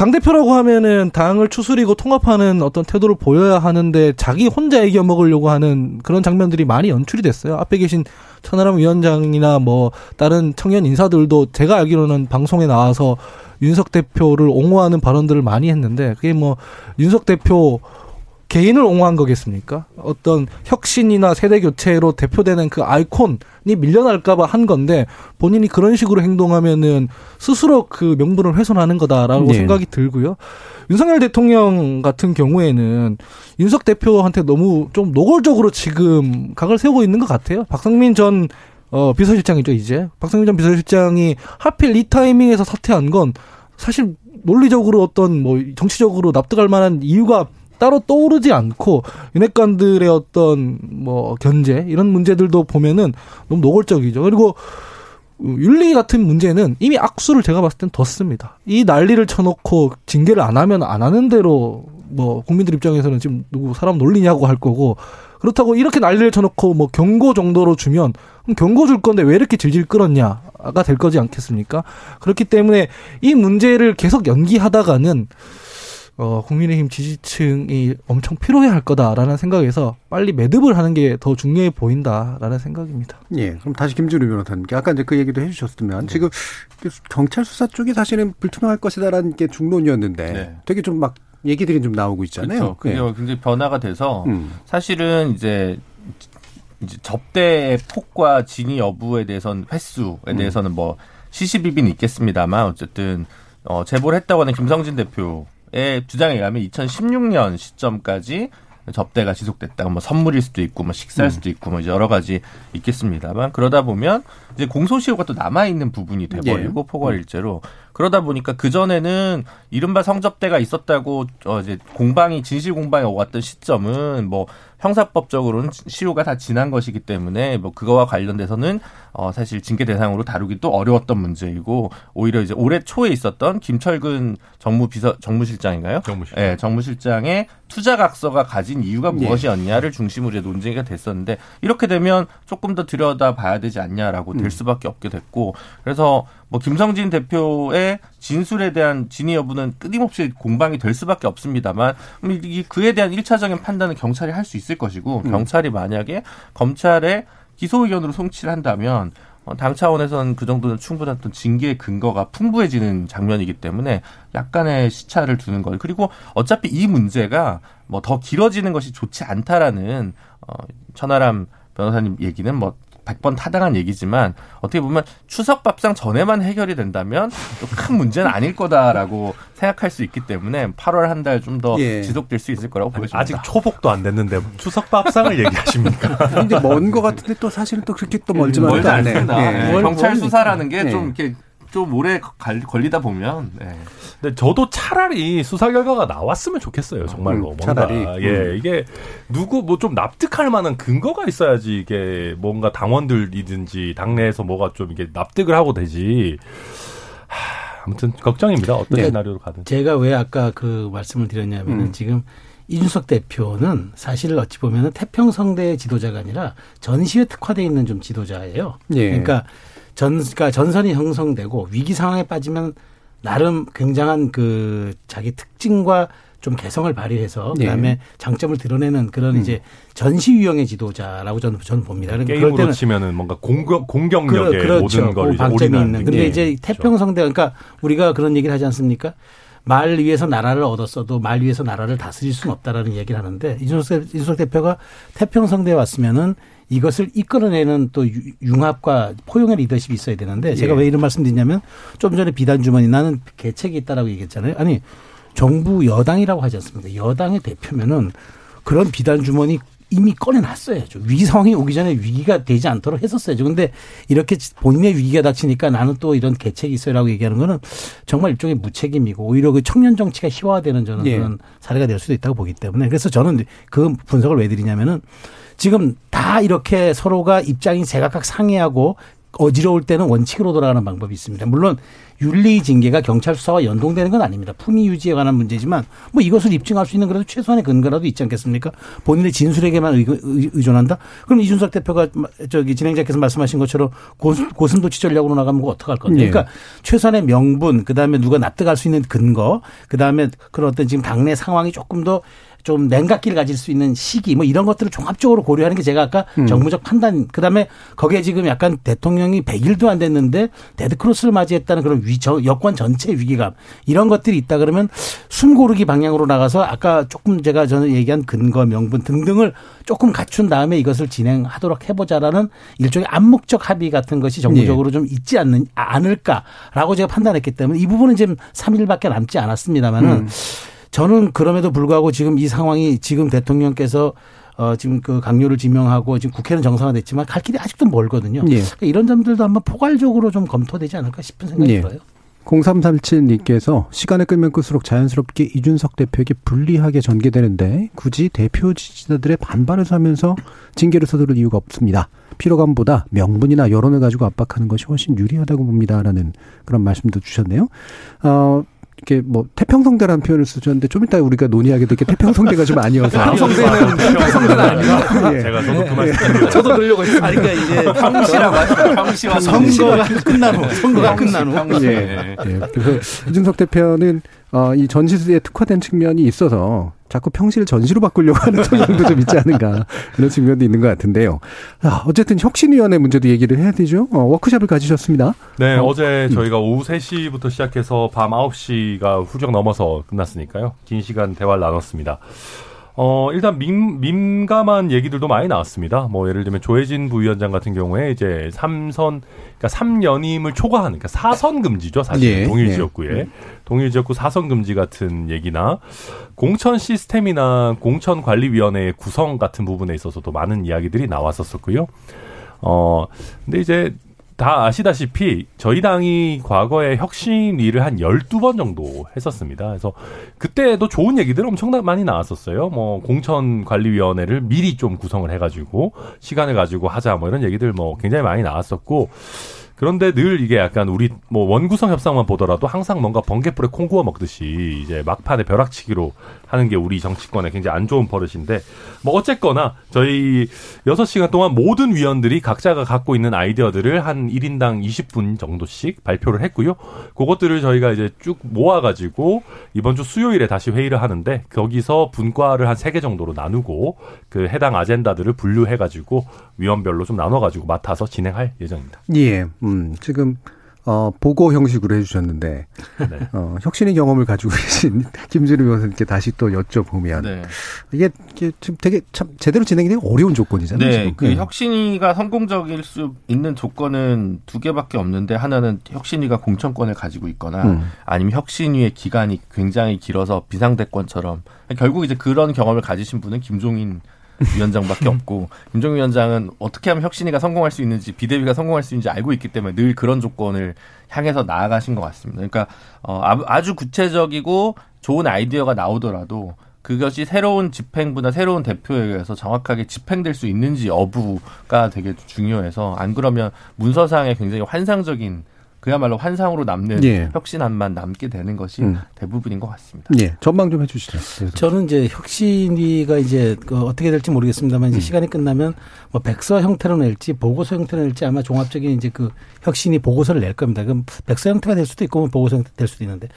당대표라고 하면은 당을 추스리고 통합하는 어떤 태도를 보여야 하는데 자기 혼자 이겨 먹으려고 하는 그런 장면들이 많이 연출이 됐어요. 앞에 계신 천하람 위원장이나 뭐 다른 청년 인사들도 제가 알기로는 방송에 나와서 윤석 대표를 옹호하는 발언들을 많이 했는데 그게 뭐 윤석 대표 개인을 옹호한 거겠습니까? 어떤 혁신이나 세대 교체로 대표되는 그 아이콘이 밀려날까봐 한 건데 본인이 그런 식으로 행동하면은 스스로 그 명분을 훼손하는 거다라고 네. 생각이 들고요. 윤석열 대통령 같은 경우에는 윤석 대표한테 너무 좀 노골적으로 지금 각을 세우고 있는 것 같아요. 박성민 전 어, 비서실장이죠, 이제. 박성민 전 비서실장이 하필 이 타이밍에서 사퇴한 건 사실 논리적으로 어떤 뭐 정치적으로 납득할 만한 이유가 따로 떠오르지 않고 윤핵관들의 어떤 뭐 견제 이런 문제들도 보면은 너무 노골적이죠. 그리고 윤리 같은 문제는 이미 악수를 제가 봤을 땐 뒀습니다. 이 난리를 쳐놓고 징계를 안 하면 안 하는 대로 뭐 국민들 입장에서는 지금 누구 사람 놀리냐고 할 거고 그렇다고 이렇게 난리를 쳐놓고 뭐 경고 정도로 주면 그럼 경고 줄 건데 왜 이렇게 질질 끌었냐가 될 거지 않겠습니까? 그렇기 때문에 이 문제를 계속 연기하다가는 어, 국민의힘 지지층이 엄청 필요해 할 거다라는 생각에서 빨리 매듭을 하는 게 더 중요해 보인다라는 생각입니다. 예. 그럼 다시 김준우 변호사님께 아까 이제 그 얘기도 해주셨으면 네. 지금 경찰 수사 쪽이 사실은 불투명할 것이다라는 게 중론이었는데 네. 되게 좀 막 얘기들이 좀 나오고 있잖아요. 그렇죠. 그게 네. 굉장히 변화가 돼서 음. 사실은 이제 이제 접대의 폭과 진위 여부에 대해서는 횟수에 음. 대해서는 뭐 시시비비는 있겠습니다만 어쨌든 어, 제보를 했다고 하는 김성진 대표 의 주장에 의하면 2016년 시점까지 접대가 지속됐다가 뭐 선물일 수도 있고 뭐 식사일 음. 수도 있고 뭐 여러 가지 있겠습니다만 그러다 보면 이제 공소시효가 또 남아 있는 부분이 돼버리고 예. 포괄일제로 그러다 보니까 그 전에는 이른바 성접대가 있었다고 어 이제 공방이 진실 공방이 오갔던 시점은 뭐 형사법적으로는 시효가 다 지난 것이기 때문에 뭐 그거와 관련돼서는 어 사실 징계 대상으로 다루기도 어려웠던 문제이고 오히려 이제 올해 초에 있었던 김철근 정무 비서 정무실장인가요? 정무실장. 네, 정무실장의 투자 각서가 가진 이유가 네. 무엇이었냐를 중심으로 논쟁이 됐었는데 이렇게 되면 조금 더 들여다 봐야 되지 않냐라고 될 음. 수밖에 없게 됐고 그래서 뭐 김성진 대표의 진술에 대한 진위 여부는 끊임없이 공방이 될 수밖에 없습니다만 이 그에 대한 일차적인 판단은 경찰이 할 수 있을 것이고 음. 경찰이 만약에 검찰의 기소 의견으로 송치를 한다면 어, 당 차원에서는 그 정도는 충분한 또 징계의 근거가 풍부해지는 장면이기 때문에 약간의 시차를 두는 것 그리고 어차피 이 문제가 뭐 더 길어지는 것이 좋지 않다라는 어 천하람 변호사님 얘기는 뭐 100번 타당한 얘기지만 어떻게 보면 추석 밥상 전에만 해결이 된다면 또큰 문제는 아닐 거다라고 생각할 수 있기 때문에 8월 한 달 좀더 예. 지속될 수 있을 거라고 보여집니다. 아직 초복도 안 됐는데 추석 밥상을 얘기하십니까? 근데 먼 거 같은데 또 사실은 또 그렇게 또 멀지만 않습니다. 예. 경찰 수사라는 게좀 예. 이렇게 좀 오래 걸리다 보면. 네. 근데 저도 차라리 수사 결과가 나왔으면 좋겠어요. 정말로. 음, 차라리. 예, 음. 이게 누구 뭐 좀 납득할 만한 근거가 있어야지 이게 뭔가 당원들이든지 당내에서 뭐가 좀 이게 납득을 하고 되지. 하, 아무튼 걱정입니다. 어떤 네. 시나리오로 가든. 제가 왜 아까 그 말씀을 드렸냐면은 음. 지금 이준석 대표는 사실 어찌 보면은 태평성대 지도자가 아니라 전시회 특화돼 있는 좀 지도자예요. 예. 그러니까 전, 그러니까 전선이 형성되고 위기 상황에 빠지면 나름 굉장한 그 자기 특징과 좀 개성을 발휘해서 네. 그다음에 네. 장점을 드러내는 그런 음. 이제 전시 유형의 지도자라고 저는 저는 봅니다. 그러니까 게임으로 그럴 때는 치면은 뭔가 공격 공격력의 그러, 그렇죠. 모든 걸 방점이 있는. 근데 네. 이제 그렇죠. 태평성대 그러니까 우리가 그런 얘기를 하지 않습니까? 말 위에서 나라를 얻었어도 말 위에서 나라를 다스릴 수는 없다라는 얘기를 하는데 이준석, 이준석 대표가 태평성대에 왔으면은 이것을 이끌어내는 또 융합과 포용의 리더십이 있어야 되는데 제가 예. 왜 이런 말씀 드리냐면 좀 전에 비단 주머니 나는 계책이 있다라고 얘기했잖아요. 아니 정부 여당이라고 하지 않습니까? 여당의 대표면은 그런 비단 주머니 이미 꺼내놨어야죠. 위기 상황이 오기 전에 위기가 되지 않도록 했었어야죠. 근데 이렇게 본인의 위기가 닥치니까 나는 또 이런 계책이 있어요라고 얘기하는 거는 정말 일종의 무책임이고 오히려 그 청년 정치가 희화화되는 저는 예. 그런 사례가 될 수도 있다고 보기 때문에 그래서 저는 그 분석을 왜 드리냐면은 지금 다 이렇게 서로가 입장이 제각각 상이하고 어지러울 때는 원칙으로 돌아가는 방법이 있습니다. 물론 윤리 징계가 경찰 수사와 연동되는 건 아닙니다. 품위 유지에 관한 문제지만 뭐 이것을 입증할 수 있는 그래도 최소한의 근거라도 있지 않겠습니까? 본인의 진술에게만 의존한다? 그럼 이준석 대표가 저기 진행자께서 말씀하신 것처럼 고슴 도치 전략으로 나가면 어떡할 건데? 네. 그러니까 최소한의 명분, 그 다음에 누가 납득할 수 있는 근거, 그 다음에 그런 어떤 지금 당내 상황이 조금 더 좀 냉각기를 가질 수 있는 시기 뭐 이런 것들을 종합적으로 고려하는 게 제가 아까 음. 정무적 판단 그다음에 거기에 지금 약간 대통령이 100일도 안 됐는데 데드크로스를 맞이했다는 그런 위, 저, 여권 전체 위기감 이런 것들이 있다 그러면 숨 고르기 방향으로 나가서 아까 조금 제가 저는 얘기한 근거 명분 등등을 조금 갖춘 다음에 이것을 진행하도록 해보자라는 일종의 암묵적 합의 같은 것이 정부적으로 네. 좀 있지 않는 않을까라고 제가 판단했기 때문에 이 부분은 지금 3일밖에 남지 않았습니다만은 음. 저는 그럼에도 불구하고 지금 이 상황이 지금 대통령께서 어, 지금 그 강요를 지명하고 지금 국회는 정상화됐지만 갈 길이 아직도 멀거든요. 예. 그러니까 이런 점들도 한번 포괄적으로 좀 검토되지 않을까 싶은 생각이 예. 들어요. 0337님께서 시간을 끌면 끌수록 자연스럽게 이준석 대표에게 불리하게 전개되는데 굳이 대표 지지자들의 반발을 사면서 징계를 서두를 이유가 없습니다. 피로감보다 명분이나 여론을 가지고 압박하는 것이 훨씬 유리하다고 봅니다라는 그런 말씀도 주셨네요. 어, 이렇게 뭐 태평성대라는 표현을 쓰셨는데 좀 이따 우리가 논의하게 될게 태평성대가 좀 아니어서 태평성대는 태평성대는 아니고 예. 제가 저도 그 말씀 예. 저도 들려고. 아니 그러니까 이제 평시라고 하죠. 평시와 선거가 끝난 후 선거가 끝난 후. 예. 예. 그래서 이준석 대표는 어, 이 전시에 특화된 측면이 있어서 자꾸 평시를 전시로 바꾸려고 하는 성향도 좀 있지 않은가 그런 측면도 있는 것 같은데요. 아, 어쨌든 혁신위원회 문제도 얘기를 해야 되죠. 어, 워크숍을 가지셨습니다. 네, 어, 제 음. 저희가 오후 3시부터 시작해서 밤 9시가 훌쩍 넘어서 끝났으니까요. 긴 시간 대화를 나눴습니다. 어, 일단 민, 민감한 얘기들도 많이 나왔습니다. 뭐, 예를 들면 조혜진 부위원장 같은 경우에 이제 삼선, 그러니까 3연임을 초과하는, 그러니까 사선 금지죠. 사실. 예, 동일 예. 지역구에. 예. 동일 지역구 사선 금지 같은 얘기나 공천 시스템이나 공천 관리위원회의 구성 같은 부분에 있어서도 많은 이야기들이 나왔었었고요. 어, 근데 이제 다 아시다시피 저희 당이 과거에 혁신위를 한 12번 정도 했었습니다. 그래서 그때도 좋은 얘기들 엄청 많이 나왔었어요. 뭐 공천관리위원회를 미리 좀 구성을 해가지고 시간을 가지고 하자 뭐 이런 얘기들 뭐 굉장히 많이 나왔었고 그런데 늘 이게 약간 우리 뭐 원구성 협상만 보더라도 항상 뭔가 번개불에 콩 구워 먹듯이 이제 막판에 벼락치기로 하는 게 우리 정치권에 굉장히 안 좋은 버릇인데 뭐 어쨌거나 저희 6시간 동안 모든 위원들이 각자가 갖고 있는 아이디어들을 한 1인당 20분 정도씩 발표를 했고요. 그것들을 저희가 이제 쭉 모아 가지고 이번 주 수요일에 다시 회의를 하는데 거기서 분과를 한 세 개 정도로 나누고 그 해당 아젠다들을 분류해 가지고 위원별로 좀 나눠 가지고 맡아서 진행할 예정입니다. 예, 음, 지금 어, 보고 형식으로 해주셨는데, 네. 어, 혁신의 경험을 가지고 계신 김준우 변호사님께 다시 또 여쭤보면, 네. 이게, 이게 지금 되게 참 제대로 진행이 되기 어려운 조건이잖아요. 네. 지금. 그 네. 혁신이가 성공적일 수 있는 조건은 두 개밖에 없는데, 하나는 혁신이가 공천권을 가지고 있거나, 음. 아니면 혁신위의 기간이 굉장히 길어서 비상대권처럼, 결국 이제 그런 경험을 가지신 분은 김종인 위원장밖에 없고 김종인 위원장은 어떻게 하면 혁신이가 성공할 수 있는지 비대위가 성공할 수 있는지 알고 있기 때문에 늘 그런 조건을 향해서 나아가신 것 같습니다. 그러니까 어, 아주 구체적이고 좋은 아이디어가 나오더라도 그것이 새로운 집행부나 새로운 대표에 의해서 정확하게 집행될 수 있는지 여부가 되게 중요해서 안 그러면 문서상에 굉장히 환상적인 그야말로 환상으로 남는 예. 혁신안만 남게 되는 것이 음. 대부분인 것 같습니다. 예. 전망 좀 해주시죠. 그래서. 저는 이제 혁신위가 이제 그 어떻게 될지 모르겠습니다만 이제 음. 시간이 끝나면 뭐 백서 형태로 낼지 보고서 형태로 낼지 아마 종합적인 이제 그 혁신이 보고서를 낼 겁니다. 그럼 백서 형태가 될 수도 있고 뭐 보고서 형태 될 수도 있는데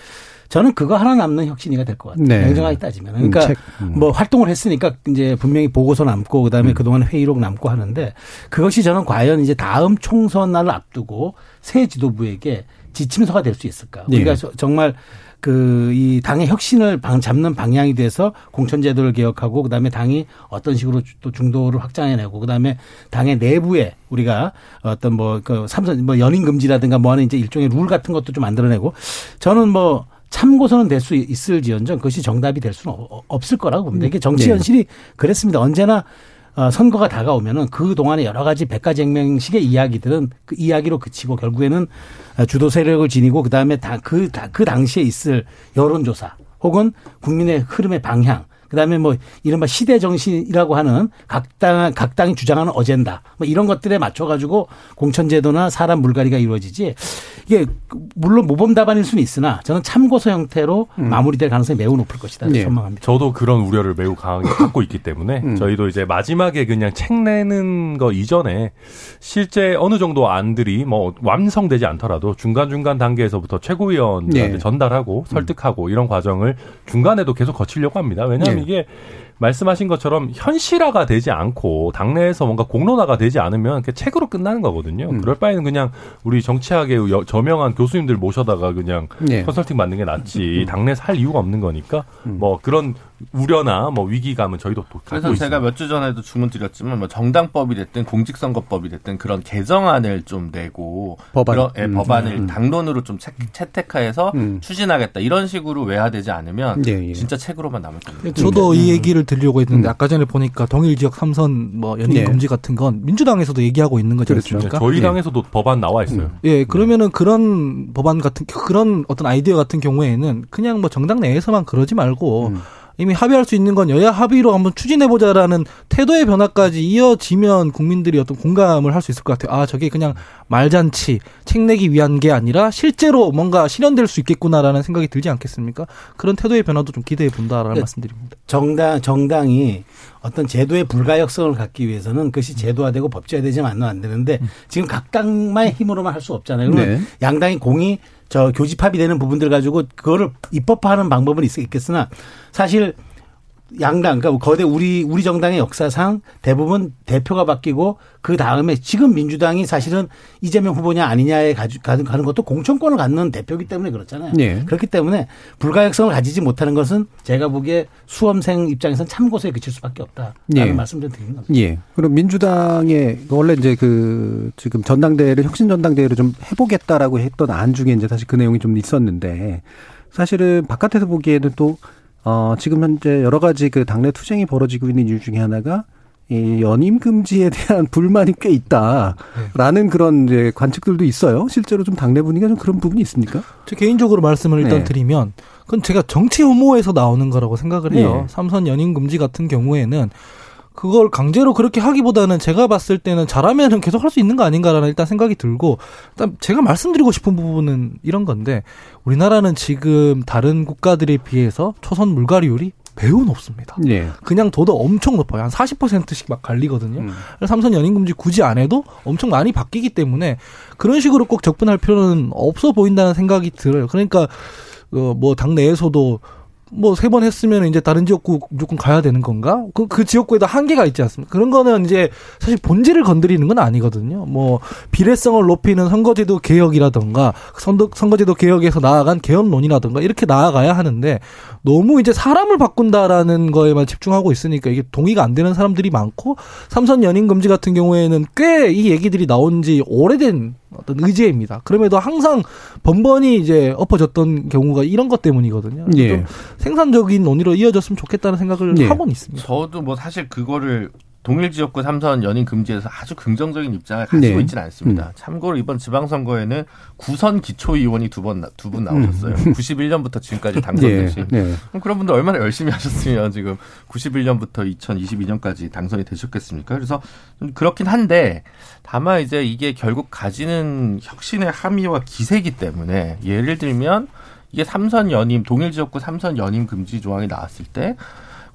저는 그거 하나 남는 혁신이가 될 것 같아요. 네. 냉정하게 따지면. 그러니까 음, 책, 음. 뭐 활동을 했으니까 이제 분명히 보고서 남고 그다음에 음. 그동안 회의록 남고 하는데 그것이 저는 과연 이제 다음 총선 날을 앞두고 새 지도부에게 지침서가 될 수 있을까? 네. 우리가 정말 그 이 당의 혁신을 방, 잡는 방향이 돼서 공천제도를 개혁하고 그다음에 당이 어떤 식으로 또 중도를 확장해내고 그다음에 당의 내부에 우리가 어떤 뭐그 삼선 뭐 연임 금지라든가 뭐 하는 이제 일종의 룰 같은 것도 좀 만들어내고 저는 뭐 참고서는 될 수 있을지언정 그것이 정답이 될 수는 없을 거라고 봅니다. 이게 정치 네. 현실이 그랬습니다. 언제나 어, 선거가 다가오면은 그 동안에 여러 가지 백가쟁명식의 이야기들은 그 이야기로 그치고 결국에는 주도 세력을 지니고 그 다음에 다그 그 당시에 있을 여론조사 혹은 국민의 흐름의 방향 그다음에 뭐 이른바 시대 정신이라고 하는 각 당, 각 당이 주장하는 어젠다 뭐 이런 것들에 맞춰 가지고 공천제도나 사람 물갈이가 이루어지지 이게 물론 모범 답안일 수는 있으나 저는 참고서 형태로 음. 마무리될 가능성이 매우 높을 것이다. 네. 전망합니다. 저도 그런 우려를 매우 강하게 갖고 있기 때문에 음. 저희도 이제 마지막에 그냥 책 내는 거 이전에 실제 어느 정도 안들이 뭐 완성되지 않더라도 중간 중간 단계에서부터 최고위원한테 네. 전달하고 설득하고 음. 이런 과정을 중간에도 계속 거치려고 합니다. 왜냐하면 네. 이게 말씀하신 것처럼 현실화가 되지 않고 당내에서 뭔가 공론화가 되지 않으면 그 책으로 끝나는 거거든요. 음. 그럴 바에는 그냥 우리 정치학의 저명한 교수님들 모셔다가 그냥 네. 컨설팅 받는 게 낫지. 음. 당내에서 할 이유가 없는 거니까 음. 뭐 그런 우려나 뭐 위기감은 저희도 또 그래서 제가 몇 주 전에도 주문 드렸지만 뭐 정당법이 됐든 공직선거법이 됐든 그런 개정안을 좀 내고 법안 그런, 예, 음. 법안을 음. 당론으로 좀 채, 택화해서 음. 추진하겠다 이런 식으로 외화되지 않으면 예, 예. 진짜 책으로만 남을 겁니다. 저도 이 얘기를 드리려고 했는데 음. 아까 전에 보니까 동일 지역 삼선 뭐 네. 금지 같은 건 민주당에서도 얘기하고 있는 거지 그렇죠. 않습니까? 저희 예. 당에서도 네. 법안 나와 있어요. 음. 예, 그러면은 그런 법안 같은 그런 어떤 아이디어 같은 경우에는 그냥 뭐 정당 내에서만 그러지 말고 음. 이미 합의할 수 있는 건 여야 합의로 한번 추진해보자라는 태도의 변화까지 이어지면 국민들이 어떤 공감을 할 수 있을 것 같아요. 아, 저게 그냥 말잔치, 책 내기 위한 게 아니라 실제로 뭔가 실현될 수 있겠구나라는 생각이 들지 않겠습니까? 그런 태도의 변화도 좀 기대해 본다라는 네. 말씀드립니다. 정당, 정당이 어떤 제도의 불가역성을 갖기 위해서는 그것이 제도화되고 법제화되지 않으면 안 되는데 음. 지금 각 당만의 힘으로만 할 수 없잖아요. 그러면 네. 양당이 공이 저 교집합이 되는 부분들 가지고 그거를 입법화하는 방법은 있겠으나 사실 양당, 그러니까 거대 우리 우리 정당의 역사상 대부분 대표가 바뀌고 그 다음에 지금 민주당이 사실은 이재명 후보냐 아니냐에 가는 가는 것도 공천권을 갖는 대표기 때문에 그렇잖아요. 네. 그렇기 때문에 불가역성을 가지지 못하는 것은 제가 보기에 수험생 입장에서는 참고서에 그칠 수밖에 없다라는 네. 말씀을 드리는 겁니다. 예. 그럼 민주당의 원래 이제 그 지금 전당대회를 혁신 전당대회를 좀 해보겠다라고 했던 안 중에 이제 사실 그 내용이 좀 있었는데 사실은 바깥에서 보기에는 또 어, 지금 현재 여러 가지 그 당내 투쟁이 벌어지고 있는 이유 중에 하나가 이 연임 금지에 대한 불만이 꽤 있다라는 네. 그런 이제 관측들도 있어요. 실제로 좀 당내 분위기가 좀 그런 부분이 있습니까? 제 개인적으로 말씀을 일단 네. 드리면 그건 제가 정치 혐오에서 나오는 거라고 생각을 해요. 네. 삼선 연임 금지 같은 경우에는 그걸 강제로 그렇게 하기보다는 제가 봤을 때는 잘하면은 계속 할 수 있는 거 아닌가라는 일단 생각이 들고 일단 제가 말씀드리고 싶은 부분은 이런 건데 우리나라는 지금 다른 국가들에 비해서 초선 물갈이율이 매우 높습니다. 예. 그냥 둬도 엄청 높아요. 한 40%씩 막 갈리거든요. 음. 삼선 연임금지 굳이 안 해도 엄청 많이 바뀌기 때문에 그런 식으로 꼭 접근할 필요는 없어 보인다는 생각이 들어요. 그러니까 어, 뭐 당내에서도 뭐 세 번 했으면 이제 다른 지역구 무조건 가야 되는 건가? 그, 그 지역구에도 한계가 있지 않습니까? 그런 거는 이제 사실 본질을 건드리는 건 아니거든요. 뭐 비례성을 높이는 선거제도 개혁이라던가 선거, 선거제도 개혁에서 나아간 개헌론이라던가 이렇게 나아가야 하는데 너무 이제 사람을 바꾼다라는 거에만 집중하고 있으니까 이게 동의가 안 되는 사람들이 많고 삼선 연임 금지 같은 경우에는 꽤 이 얘기들이 나온 지 오래된 어떤 의제입니다. 그럼에도 항상 번번이 이제 엎어졌던 경우가 이런 것 때문이거든요. 예. 좀 생산적인 논의로 이어졌으면 좋겠다는 생각을 예. 하고는 있습니다. 저도 뭐 사실 그거를 동일 지역구 삼선 연임 금지에서 아주 긍정적인 입장을 가지고 네. 있지는 않습니다. 음. 참고로 이번 지방선거에는 구선 기초의원이 두 번 두 분 나오셨어요. 음. 91년부터 지금까지 당선되신 네. 네. 그런 분들 얼마나 열심히 하셨으면 지금 91년부터 2022년까지 당선이 되셨겠습니까? 그래서 그렇긴 한데 다만 이제 이게 결국 가지는 혁신의 함의와 기세기 때문에 예를 들면 이게 삼선 연임 동일 지역구 삼선 연임 금지 조항이 나왔을 때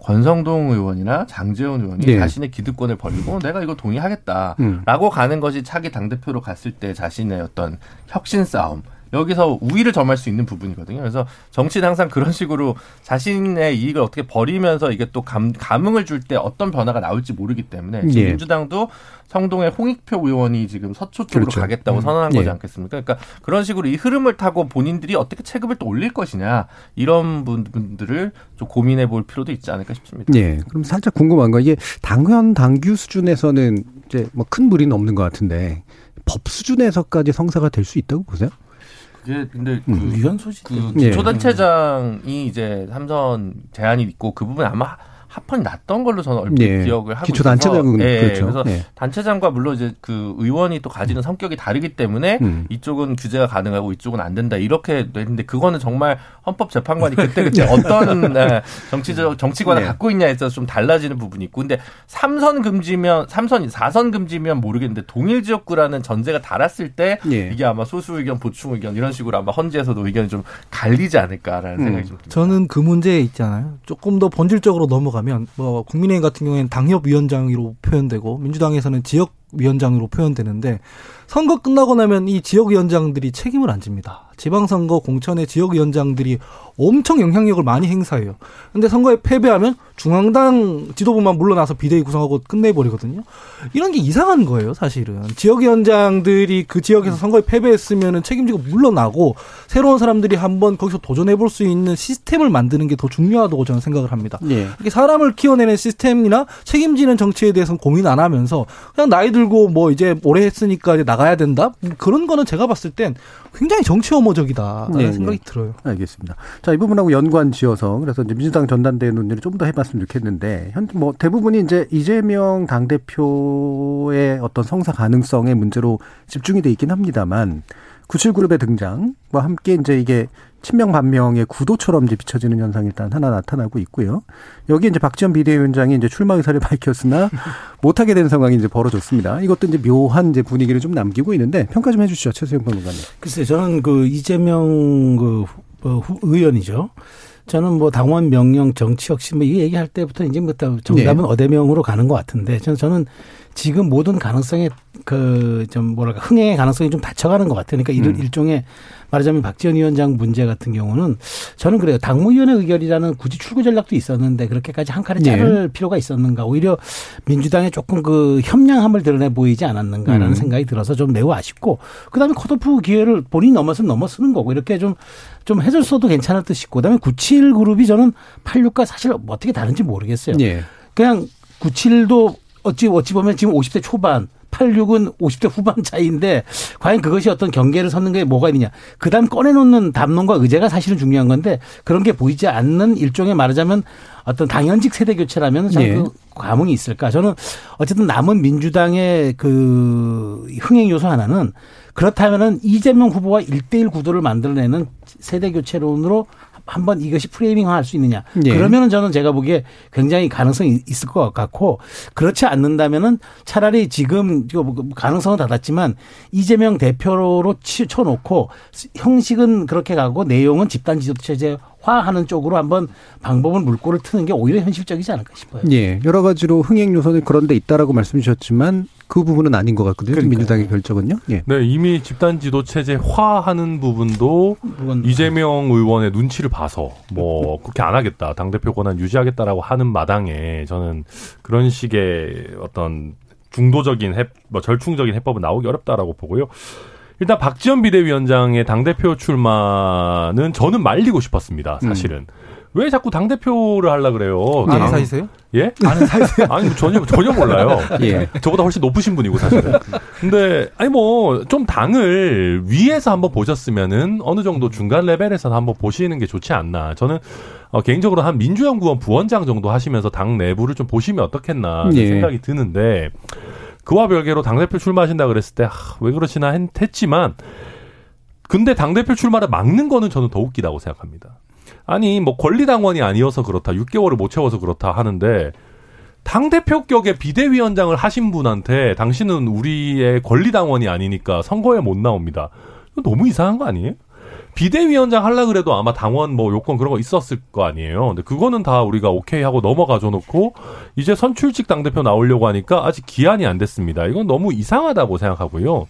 권성동 의원이나 장재원 의원이 네. 자신의 기득권을 벌리고 내가 이거 동의하겠다라고 음. 가는 것이 차기 당 대표로 갔을 때 자신의 어떤 혁신 싸움 여기서 우위를 점할 수 있는 부분이거든요. 그래서 정치는 항상 그런 식으로 자신의 이익을 어떻게 버리면서 이게 또 감, 감흥을 줄 때 어떤 변화가 나올지 모르기 때문에 예. 민주당도 성동의 홍익표 의원이 지금 서초 쪽으로 그렇죠. 가겠다고 음. 선언한 거지 예. 않겠습니까? 그러니까 그런 식으로 이 흐름을 타고 본인들이 어떻게 체급을 또 올릴 것이냐 이런 분들을 좀 고민해 볼 필요도 있지 않을까 싶습니다. 예. 그럼 살짝 궁금한 거 이게 당연 당규 수준에서는 이제 뭐 큰 무리는 없는 것 같은데 법 수준에서까지 성사가 될 수 있다고 보세요? 예, 근데 그 음. 위헌 소지 그 기초단체장이 이제 삼선 제안이 있고 그 부분 아마 합헌이 났던 걸로 저는 얼핏 네. 기억을 하고 기초 단체장은 네. 그렇죠. 그래서 네. 단체장과 물론 이제 그 의원이 또 가지는 음. 성격이 다르기 때문에 음. 이쪽은 규제가 가능하고 이쪽은 안 된다 이렇게 됐는데 그거는 정말 헌법재판관이 그때 그때 어떤 네, 정치적 정치관을 네. 갖고 있냐에 있어서 좀 달라지는 부분이 있고 근데 삼선 금지면 삼선 사선 금지면 모르겠는데 동일 지역구라는 전제가 달았을 때 네. 이게 아마 소수 의견 보충 의견 이런 식으로 아마 헌재에서도 의견이 좀 갈리지 않을까라는 음. 생각이 좀 듭니다. 저는 그 문제에 있잖아요. 조금 더 본질적으로 넘어가. 가면 뭐 국민의힘 같은 경우에는 당협위원장으로 표현되고 민주당에서는 지역 위원장으로 표현되는데 선거 끝나고 나면 이 지역위원장들이 책임을 안 집니다. 지방선거 공천의 지역위원장들이 엄청 영향력을 많이 행사해요. 근데 선거에 패배하면 중앙당 지도부만 물러나서 비대위 구성하고 끝내버리거든요. 이런 게 이상한 거예요, 사실은. 지역위원장들이 그 지역에서 선거에 패배했으면 책임지고 물러나고 새로운 사람들이 한번 거기서 도전해볼 수 있는 시스템을 만드는 게 더 중요하다고 저는 생각을 합니다. 예. 이렇게 사람을 키워내는 시스템이나 책임지는 정치에 대해서는 고민 안 하면서 그냥 나이 들고 뭐 이제 오래 했으니까 이제 나가야 된다? 그런 거는 제가 봤을 땐 굉장히 정치 혐오적이다라는 네, 생각이 네. 들어요. 알겠습니다. 자, 이 부분하고 연관 지어서 그래서 이제 민주당 전당대회 논의를 좀 더 해봤으면 좋겠는데 현재 뭐 대부분이 이제 이재명 당 대표의 어떤 성사 가능성의 문제로 집중이 돼 있긴 합니다만 97그룹의 등장과 함께 이제 이게 친명 반명의 구도처럼 이제 비춰지는 현상이 일단 하나 나타나고 있고요. 여기 이제 박지원 비대위원장이 이제 출마 의사를 밝혔으나 못하게 된 상황이 이제 벌어졌습니다. 이것도 이제 묘한 이제 분위기를 좀 남기고 있는데 평가 좀 해주시죠, 최수영 변호사님. 글쎄, 저는 그 이재명 그 어, 의원이죠. 저는 뭐 당원 명령 정치 혁신 뭐이 얘기할 때부터 이제부터 정답은 네. 어대명으로 가는 것 같은데 저는 저는 지금 모든 가능성에 그 좀 뭐랄까 흥행의 가능성이 좀 닫혀가는 것 같아요. 그러니까 음. 일종의 말하자면 박지원 위원장 문제 같은 경우는 저는 그래요. 당무위원회 의결이라는 굳이 출구 전략도 있었는데 그렇게까지 한 칼에 자를 네. 필요가 있었는가. 오히려 민주당에 조금 그 협량함을 드러내 보이지 않았는가라는 음. 생각이 들어서 좀 매우 아쉽고 그다음에 컷오프 기회를 본인이 넘어서면 넘어서는 거고 이렇게 좀 좀 해줬어도 괜찮을 듯 싶고 그다음에 97 그룹이 저는 86과 사실 어떻게 다른지 모르겠어요. 네. 그냥 97도 어찌 어찌 보면 지금 50대 초반 86은 50대 후반 차이인데 과연 그것이 어떤 경계를 섰는 게 뭐가 있느냐. 그다음 꺼내놓는 담론과 의제가 사실은 중요한 건데 그런 게 보이지 않는 일종의 말하자면 어떤 당연직 세대 교체라면 저는 예. 그 감흥이 있을까. 저는 어쨌든 남은 민주당의 그 흥행 요소 하나는 그렇다면은 이재명 후보와 1대1 구도를 만들어내는 세대 교체론으로 한번 이것이 프레이밍화할 수 있느냐. 예. 그러면은 저는 제가 보기에 굉장히 가능성이 있을 것 같고 그렇지 않는다면은 차라리 지금 뭐 가능성은 닫았지만 이재명 대표로 쳐놓고 형식은 그렇게 가고 내용은 집단 지도 체제 화하는 쪽으로 한번 방법을 물꼬를 트는 게 오히려 현실적이지 않을까 싶어요. 예. 여러 가지로 흥행 요소는 그런 데 있다라고 말씀 주셨지만 그 부분은 아닌 것 같거든요. 그러니까요. 민주당의 결정은요. 예. 네, 이미 집단 지도 체제화하는 부분도 이재명 의원의 눈치를 봐서 뭐 그렇게 안 하겠다. 당 대표 권한 유지하겠다라고 하는 마당에 저는 그런 식의 어떤 중도적인 해, 뭐 절충적인 해법은 나오기 어렵다라고 보고요. 일단 박지원 비대위원장의 당 대표 출마는 저는 말리고 싶었습니다. 사실은. 음. 왜 자꾸 당 대표를 하려 그래요? 아는 당... 사이세요? 예? 아는 사이세요? 아니, 전혀, 전혀 몰라요. 예. 저보다 훨씬 높으신 분이고, 사실은. 근데, 아니, 뭐, 좀 당을 위에서 한번 보셨으면은 어느 정도 중간 레벨에서 한번 보시는 게 좋지 않나. 저는, 어, 개인적으로 한 민주연구원 부원장 정도 하시면서 당 내부를 좀 보시면 어떻겠나 예. 생각이 드는데, 그와 별개로 당 대표 출마하신다 그랬을 때, 아, 왜 그러시나 했, 지만 근데 당 대표 출마를 막는 거는 저는 더 웃기다고 생각합니다. 아니, 뭐 권리당원이 아니어서 그렇다, 6개월을 못 채워서 그렇다 하는데, 당 대표격의 비대위원장을 하신 분한테 당신은 우리의 권리당원이 아니니까 선거에 못 나옵니다. 너무 이상한 거 아니에요? 비대위원장 하려 그래도 아마 당원 뭐 요건 그런 거 있었을 거 아니에요. 근데 그거는 다 우리가 오케이 하고 넘어가 줘 놓고 이제 선출직 당대표 나오려고 하니까 아직 기한이 안 됐습니다. 이건 너무 이상하다고 생각하고요.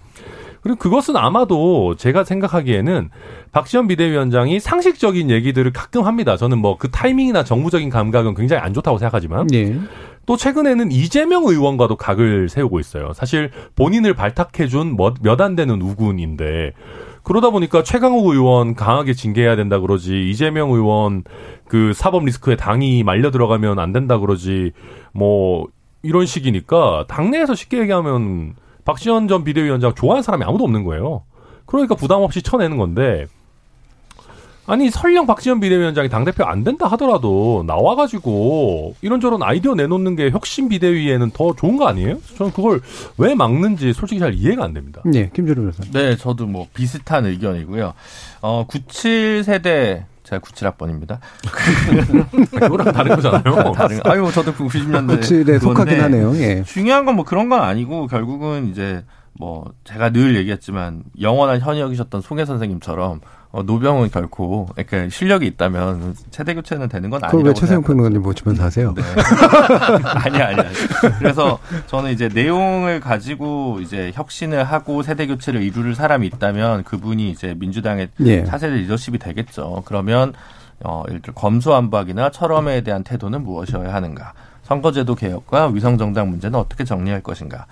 그리고 그것은 아마도 제가 생각하기에는 박지원 비대위원장이 상식적인 얘기들을 가끔 합니다. 저는 뭐 그 타이밍이나 정무적인 감각은 굉장히 안 좋다고 생각하지만 네. 또 최근에는 이재명 의원과도 각을 세우고 있어요. 사실 본인을 발탁해준 몇 안 되는 우군인데 그러다 보니까 최강욱 의원 강하게 징계해야 된다 그러지 이재명 의원 그 사법 리스크에 당이 말려 들어가면 안 된다 그러지 뭐 이런 식이니까 당내에서 쉽게 얘기하면 박지원 전 비대위원장 좋아하는 사람이 아무도 없는 거예요. 그러니까 부담 없이 쳐내는 건데 아니 설령 박지원 비대위원장이 당대표 안 된다 하더라도 나와가지고 이런저런 아이디어 내놓는 게 혁신 비대위에는 더 좋은 거 아니에요? 저는 그걸 왜 막는지 솔직히 잘 이해가 안 됩니다. 네, 김준호 변호사. 네, 저도 뭐 비슷한 의견이고요. 어, 97세대 제가 97학번입니다. 그거랑 다른 거잖아요. 다른, 아유, 저도 90년대. 97에 속하긴 하네요. 예. 중요한 건 뭐 그런 건 아니고 결국은 이제 뭐 제가 늘 얘기했지만 영원한 현역이셨던 송혜 선생님처럼 어, 노병은 결코 그러니까 실력이 있다면 세대 교체는 되는 건 아니라고. 그걸 왜 최세영 평론가님 보시면서 하세요? 네. 아니 아니 아니. 그래서 저는 이제 내용을 가지고 이제 혁신을 하고 세대 교체를 이룰 사람이 있다면 그분이 이제 민주당의 예. 차세대 리더십이 되겠죠. 그러면 어, 예를 들어 검수안박이나 철험에 대한 태도는 무엇이어야 하는가? 선거제도 개혁과 위성정당 문제는 어떻게 정리할 것인가?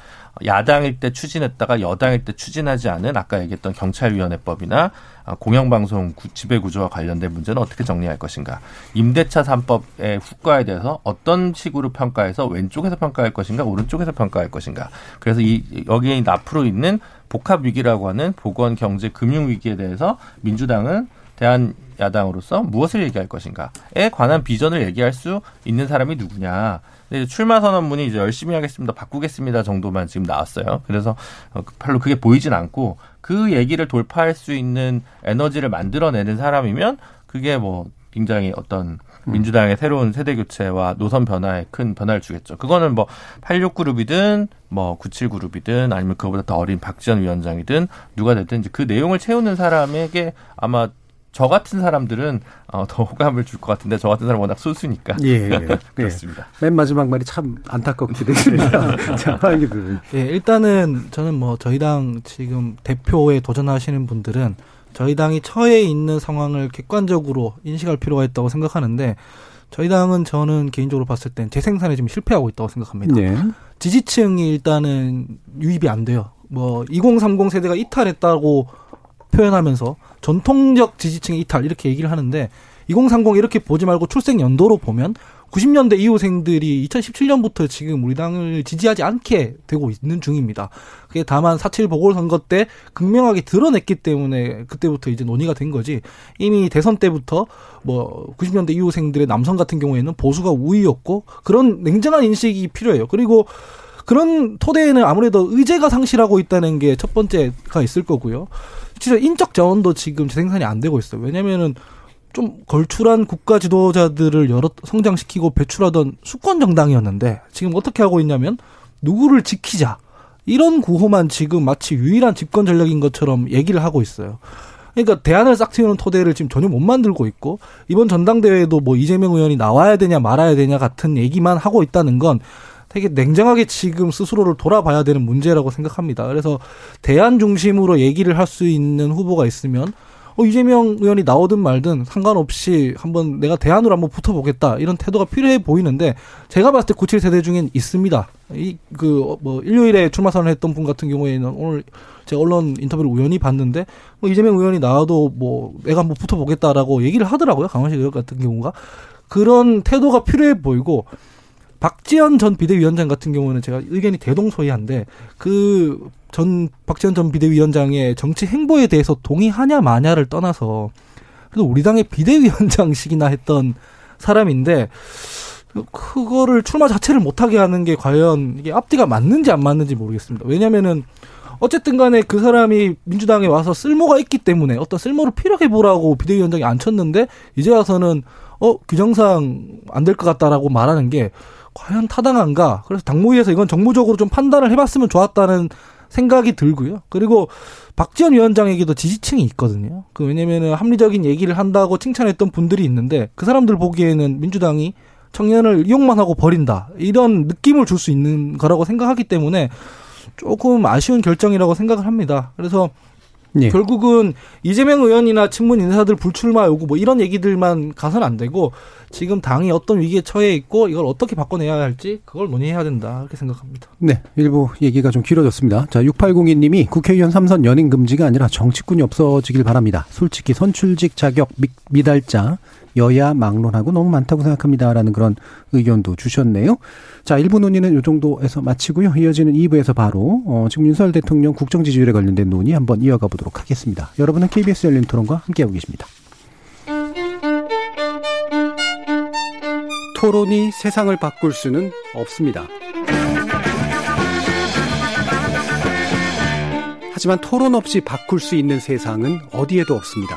야당일 때 추진했다가 여당일 때 추진하지 않은 아까 얘기했던 경찰위원회법이나 공영방송 지배 구조와 관련된 문제는 어떻게 정리할 것인가? 임대차 3법의 후과에 대해서 어떤 식으로 평가해서 왼쪽에서 평가할 것인가, 오른쪽에서 평가할 것인가? 그래서 이 여기에 앞으로 있는 복합 위기라고 하는 보건, 경제, 금융 위기에 대해서 민주당은 대한 야당으로서 무엇을 얘기할 것인가에 관한 비전을 얘기할 수 있는 사람이 누구냐. 출마 선언문이 이제 열심히 하겠습니다, 바꾸겠습니다 정도만 지금 나왔어요. 그래서 어, 별로 그게 보이진 않고 그 얘기를 돌파할 수 있는 에너지를 만들어내는 사람이면 그게 뭐 굉장히 어떤 민주당의 새로운 세대 교체와 노선 변화에 큰 변화를 주겠죠. 그거는 뭐 86그룹이든 뭐 97그룹이든 아니면 그거보다 더 어린 박지원 위원장이든 누가 됐든 이제 그 내용을 채우는 사람에게 아마 저 같은 사람들은 어, 더 호감을 줄 것 같은데 저 같은 사람 워낙 소수니까. 예, 예. 예. 그렇습니다. 예. 맨 마지막 말이 참 안타깝게 됐습니다. 자, 예, 일단은 저는 뭐 저희 당 지금 대표에 도전하시는 분들은 저희 당이 처해 있는 상황을 객관적으로 인식할 필요가 있다고 생각하는데 저희 당은 저는 개인적으로 봤을 땐 재생산에 좀 실패하고 있다고 생각합니다. 네. 지지층이 일단은 유입이 안 돼요. 뭐 2030 세대가 이탈했다고 표현하면서 전통적 지지층의 이탈 이렇게 얘기를 하는데 2030 이렇게 보지 말고 출생 연도로 보면 90년대 이후생들이 2017년부터 지금 우리 당을 지지하지 않게 되고 있는 중입니다. 그게 다만 4.7 보궐선거 때 극명하게 드러냈기 때문에 그때부터 이제 논의가 된 거지. 이미 대선 때부터 뭐 90년대 이후생들의 남성 같은 경우에는 보수가 우위였고 그런 냉정한 인식이 필요해요. 그리고 그런 토대에는 아무래도 의제가 상실하고 있다는 게 첫 번째가 있을 거고요. 진짜 인적 자원도 지금 재생산이 안 되고 있어요. 왜냐면은 좀 걸출한 국가 지도자들을 여러 성장시키고 배출하던 수권 정당이었는데 지금 어떻게 하고 있냐면 누구를 지키자 이런 구호만 지금 마치 유일한 집권 전략인 것처럼 얘기를 하고 있어요. 그러니까 대안을 싹 틔우는 토대를 지금 전혀 못 만들고 있고 이번 전당대회에도 뭐 이재명 의원이 나와야 되냐 말아야 되냐 같은 얘기만 하고 있다는 건 되게 냉정하게 지금 스스로를 돌아봐야 되는 문제라고 생각합니다. 그래서 대안 중심으로 얘기를 할 수 있는 후보가 있으면 어, 이재명 의원이 나오든 말든 상관없이 한번 내가 대안으로 한번 붙어보겠다 이런 태도가 필요해 보이는데 제가 봤을 때 97세대 중엔 있습니다. 이 그 뭐 일요일에 출마 선언을 했던 분 같은 경우에는 오늘 제가 언론 인터뷰를 우연히 봤는데 뭐 이재명 의원이 나와도 뭐 내가 한번 붙어보겠다라고 얘기를 하더라고요. 강원식 의원 같은 경우가 그런 태도가 필요해 보이고 박지원 전 비대위원장 같은 경우는 제가 의견이 대동소이한데 그 전 박지원 전 비대위원장의 정치 행보에 대해서 동의하냐 마냐를 떠나서 그래도 우리 당의 비대위원장식이나 했던 사람인데 그거를 출마 자체를 못하게 하는 게 과연 이게 앞뒤가 맞는지 안 맞는지 모르겠습니다. 왜냐면은 어쨌든 간에 그 사람이 민주당에 와서 쓸모가 있기 때문에 어떤 쓸모를 필요해 보라고 비대위원장이 앉혔는데 이제 와서는 어 규정상 안 될 것 같다라고 말하는 게 과연 타당한가? 그래서 당무위에서 이건 정무적으로 좀 판단을 해봤으면 좋았다는 생각이 들고요. 그리고 박지원 위원장에게도 지지층이 있거든요. 그 왜냐면은 합리적인 얘기를 한다고 칭찬했던 분들이 있는데 그 사람들 보기에는 민주당이 청년을 이용만 하고 버린다 이런 느낌을 줄 수 있는 거라고 생각하기 때문에 조금 아쉬운 결정이라고 생각을 합니다. 그래서 예. 결국은 이재명 의원이나 친문 인사들 불출마 요구 뭐 이런 얘기들만 가서는 안 되고 지금 당이 어떤 위기에 처해 있고 이걸 어떻게 바꿔내야 할지 그걸 논의해야 된다 이렇게 생각합니다. 네, 일부 얘기가 좀 길어졌습니다. 자, 6802님이 국회의원 삼선 연임 금지가 아니라 정치꾼이 없어지길 바랍니다. 솔직히 선출직 자격 미, 미달자 여야 막론하고 너무 많다고 생각합니다라는 그런 의견도 주셨네요. 자, 1부 논의는 이 정도에서 마치고요. 이어지는 2부에서 바로 어, 지금 윤석열 대통령 국정 지지율에 관련된 논의 한번 이어가 보도록 하겠습니다. 여러분은 KBS 열린 토론과 함께하고 계십니다. 토론이 세상을 바꿀 수는 없습니다. 하지만 토론 없이 바꿀 수 있는 세상은 어디에도 없습니다.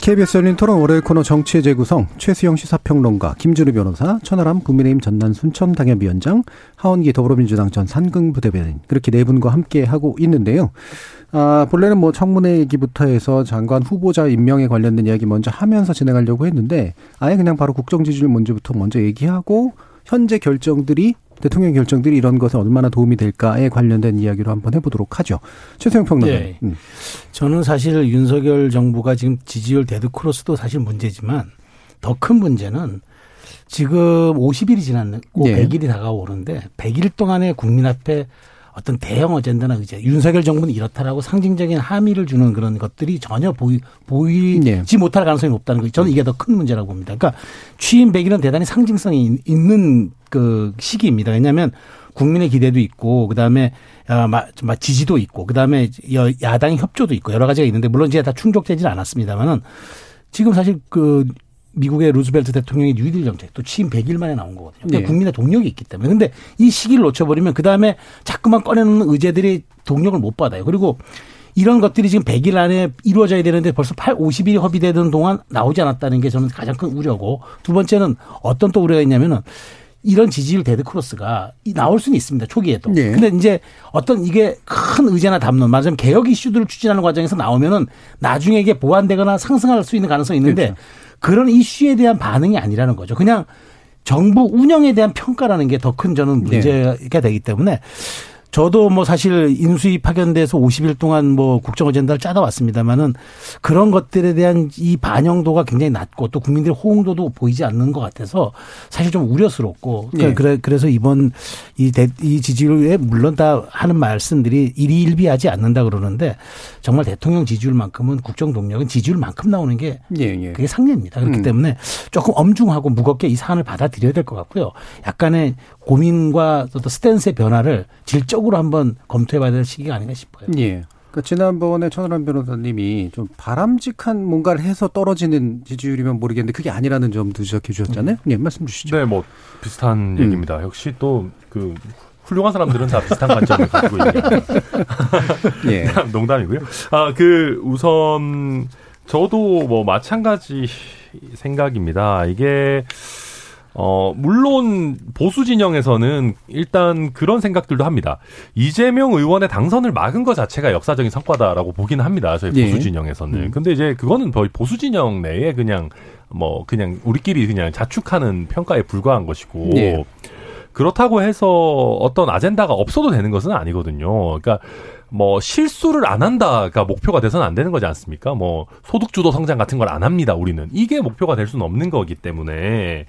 KBS 열린 토론 월요일 코너 정치의 재구성 최수영 시사평론가 김준우 변호사 천하람 국민의힘 전남 순천 당협위원장 하원기 더불어민주당 전 산금부 대변인 그렇게 네 분과 함께 하고 있는데요. 아, 본래는 뭐 청문회 얘기부터 해서 장관 후보자 임명에 관련된 이야기 먼저 하면서 진행하려고 했는데 아예 그냥 바로 국정 지지율 문제부터 먼저 얘기하고 현재 결정들이 대통령 결정들이 이런 것에 얼마나 도움이 될까에 관련된 이야기로 한번 해보도록 하죠. 최세영 평론가. 네. 음. 저는 사실 윤석열 정부가 지금 지지율 데드 크로스도 사실 문제지만 더 큰 문제는 지금 50일이 지났고 네. 100일이 다가오는데 100일 동안에 국민 앞에 어떤 대형 어젠다나 의제 윤석열 정부는 이렇다라고 상징적인 함의를 주는 그런 것들이 전혀 보이, 보이지 네. 못할 가능성이 높다는 거 저는 이게 더 큰 문제라고 봅니다. 그러니까 취임 100일은 대단히 상징성이 있는 그 시기입니다. 왜냐하면 국민의 기대도 있고 그다음에 아, 지지도 있고 그다음에 야당의 협조도 있고 여러 가지가 있는데 물론 이제 다 충족되지는 않았습니다만은 지금 사실 그 미국의 루즈벨트 대통령의 뉴딜 정책 또 취임 100일 만에 나온 거거든요. 그러니까 네. 국민의 동력이 있기 때문에. 근데 이 시기를 놓쳐버리면 그 다음에 자꾸만 꺼내놓는 의제들이 동력을 못 받아요. 그리고 이런 것들이 지금 100일 안에 이루어져야 되는데 벌써 8, 50일이 허비되던 동안 나오지 않았다는 게 저는 가장 큰 우려고 두 번째는 어떤 또 우려가 있냐면은 이런 지지율 데드 크로스가 나올 수는 있습니다. 초기에도. 네. 근데 이제 어떤 이게 큰 의제나 담론, 말하자면 개혁 이슈들을 추진하는 과정에서 나오면은 나중에 이게 보완되거나 상승할 수 있는 가능성이 있는데 그렇죠. 그런 이슈에 대한 반응이 아니라는 거죠. 그냥 정부 운영에 대한 평가라는 게 더 큰 저는 네. 문제가 네. 되기 때문에 저도 뭐 사실 인수위 파견돼서 50일 동안 뭐 국정 어젠다를 짜다 왔습니다만은 그런 것들에 대한 이 반영도가 굉장히 낮고 또 국민들의 호응도도 보이지 않는 것 같아서 사실 좀 우려스럽고 네. 그래 그래서 이번 이, 대, 이 지지율에 물론 다 하는 말씀들이 일희일비하지 않는다 그러는데 정말 대통령 지지율만큼은 국정 동력은 지지율만큼 나오는 게 예, 예. 그게 상례입니다. 그렇기 음. 때문에 조금 엄중하고 무겁게 이 사안을 받아들여야 될 것 같고요. 약간의 고민과 또 스탠스의 변화를 질적으로 한번 검토해 봐야 될 시기가 아닌가 싶어요. 예. 그러니까 지난번에 천하람 변호사님이 좀 바람직한 뭔가를 해서 떨어지는 지지율이면 모르겠는데 그게 아니라는 점도 지적해 주셨잖아요. 음. 예, 말씀 주시죠. 네, 뭐 비슷한 음. 얘기입니다. 역시 또그 훌륭한 사람들은 다 비슷한 관점을 가지고 있는. 예. 농담이고요. 아, 그 우선 저도 뭐 마찬가지 생각입니다. 이게 어, 물론 보수 진영에서는 일단 그런 생각들도 합니다. 이재명 의원의 당선을 막은 것 자체가 역사적인 성과다라고 보기는 합니다. 저희 보수 예. 진영에서는. 음. 근데 이제 그거는 보수 진영 내에 그냥 뭐 그냥 우리끼리 그냥 자축하는 평가에 불과한 것이고 예. 그렇다고 해서 어떤 아젠다가 없어도 되는 것은 아니거든요. 그러니까 뭐 실수를 안 한다가 목표가 돼서는 안 되는 거지 않습니까? 뭐 소득주도 성장 같은 걸 안 합니다. 우리는 이게 목표가 될 수는 없는 거기 때문에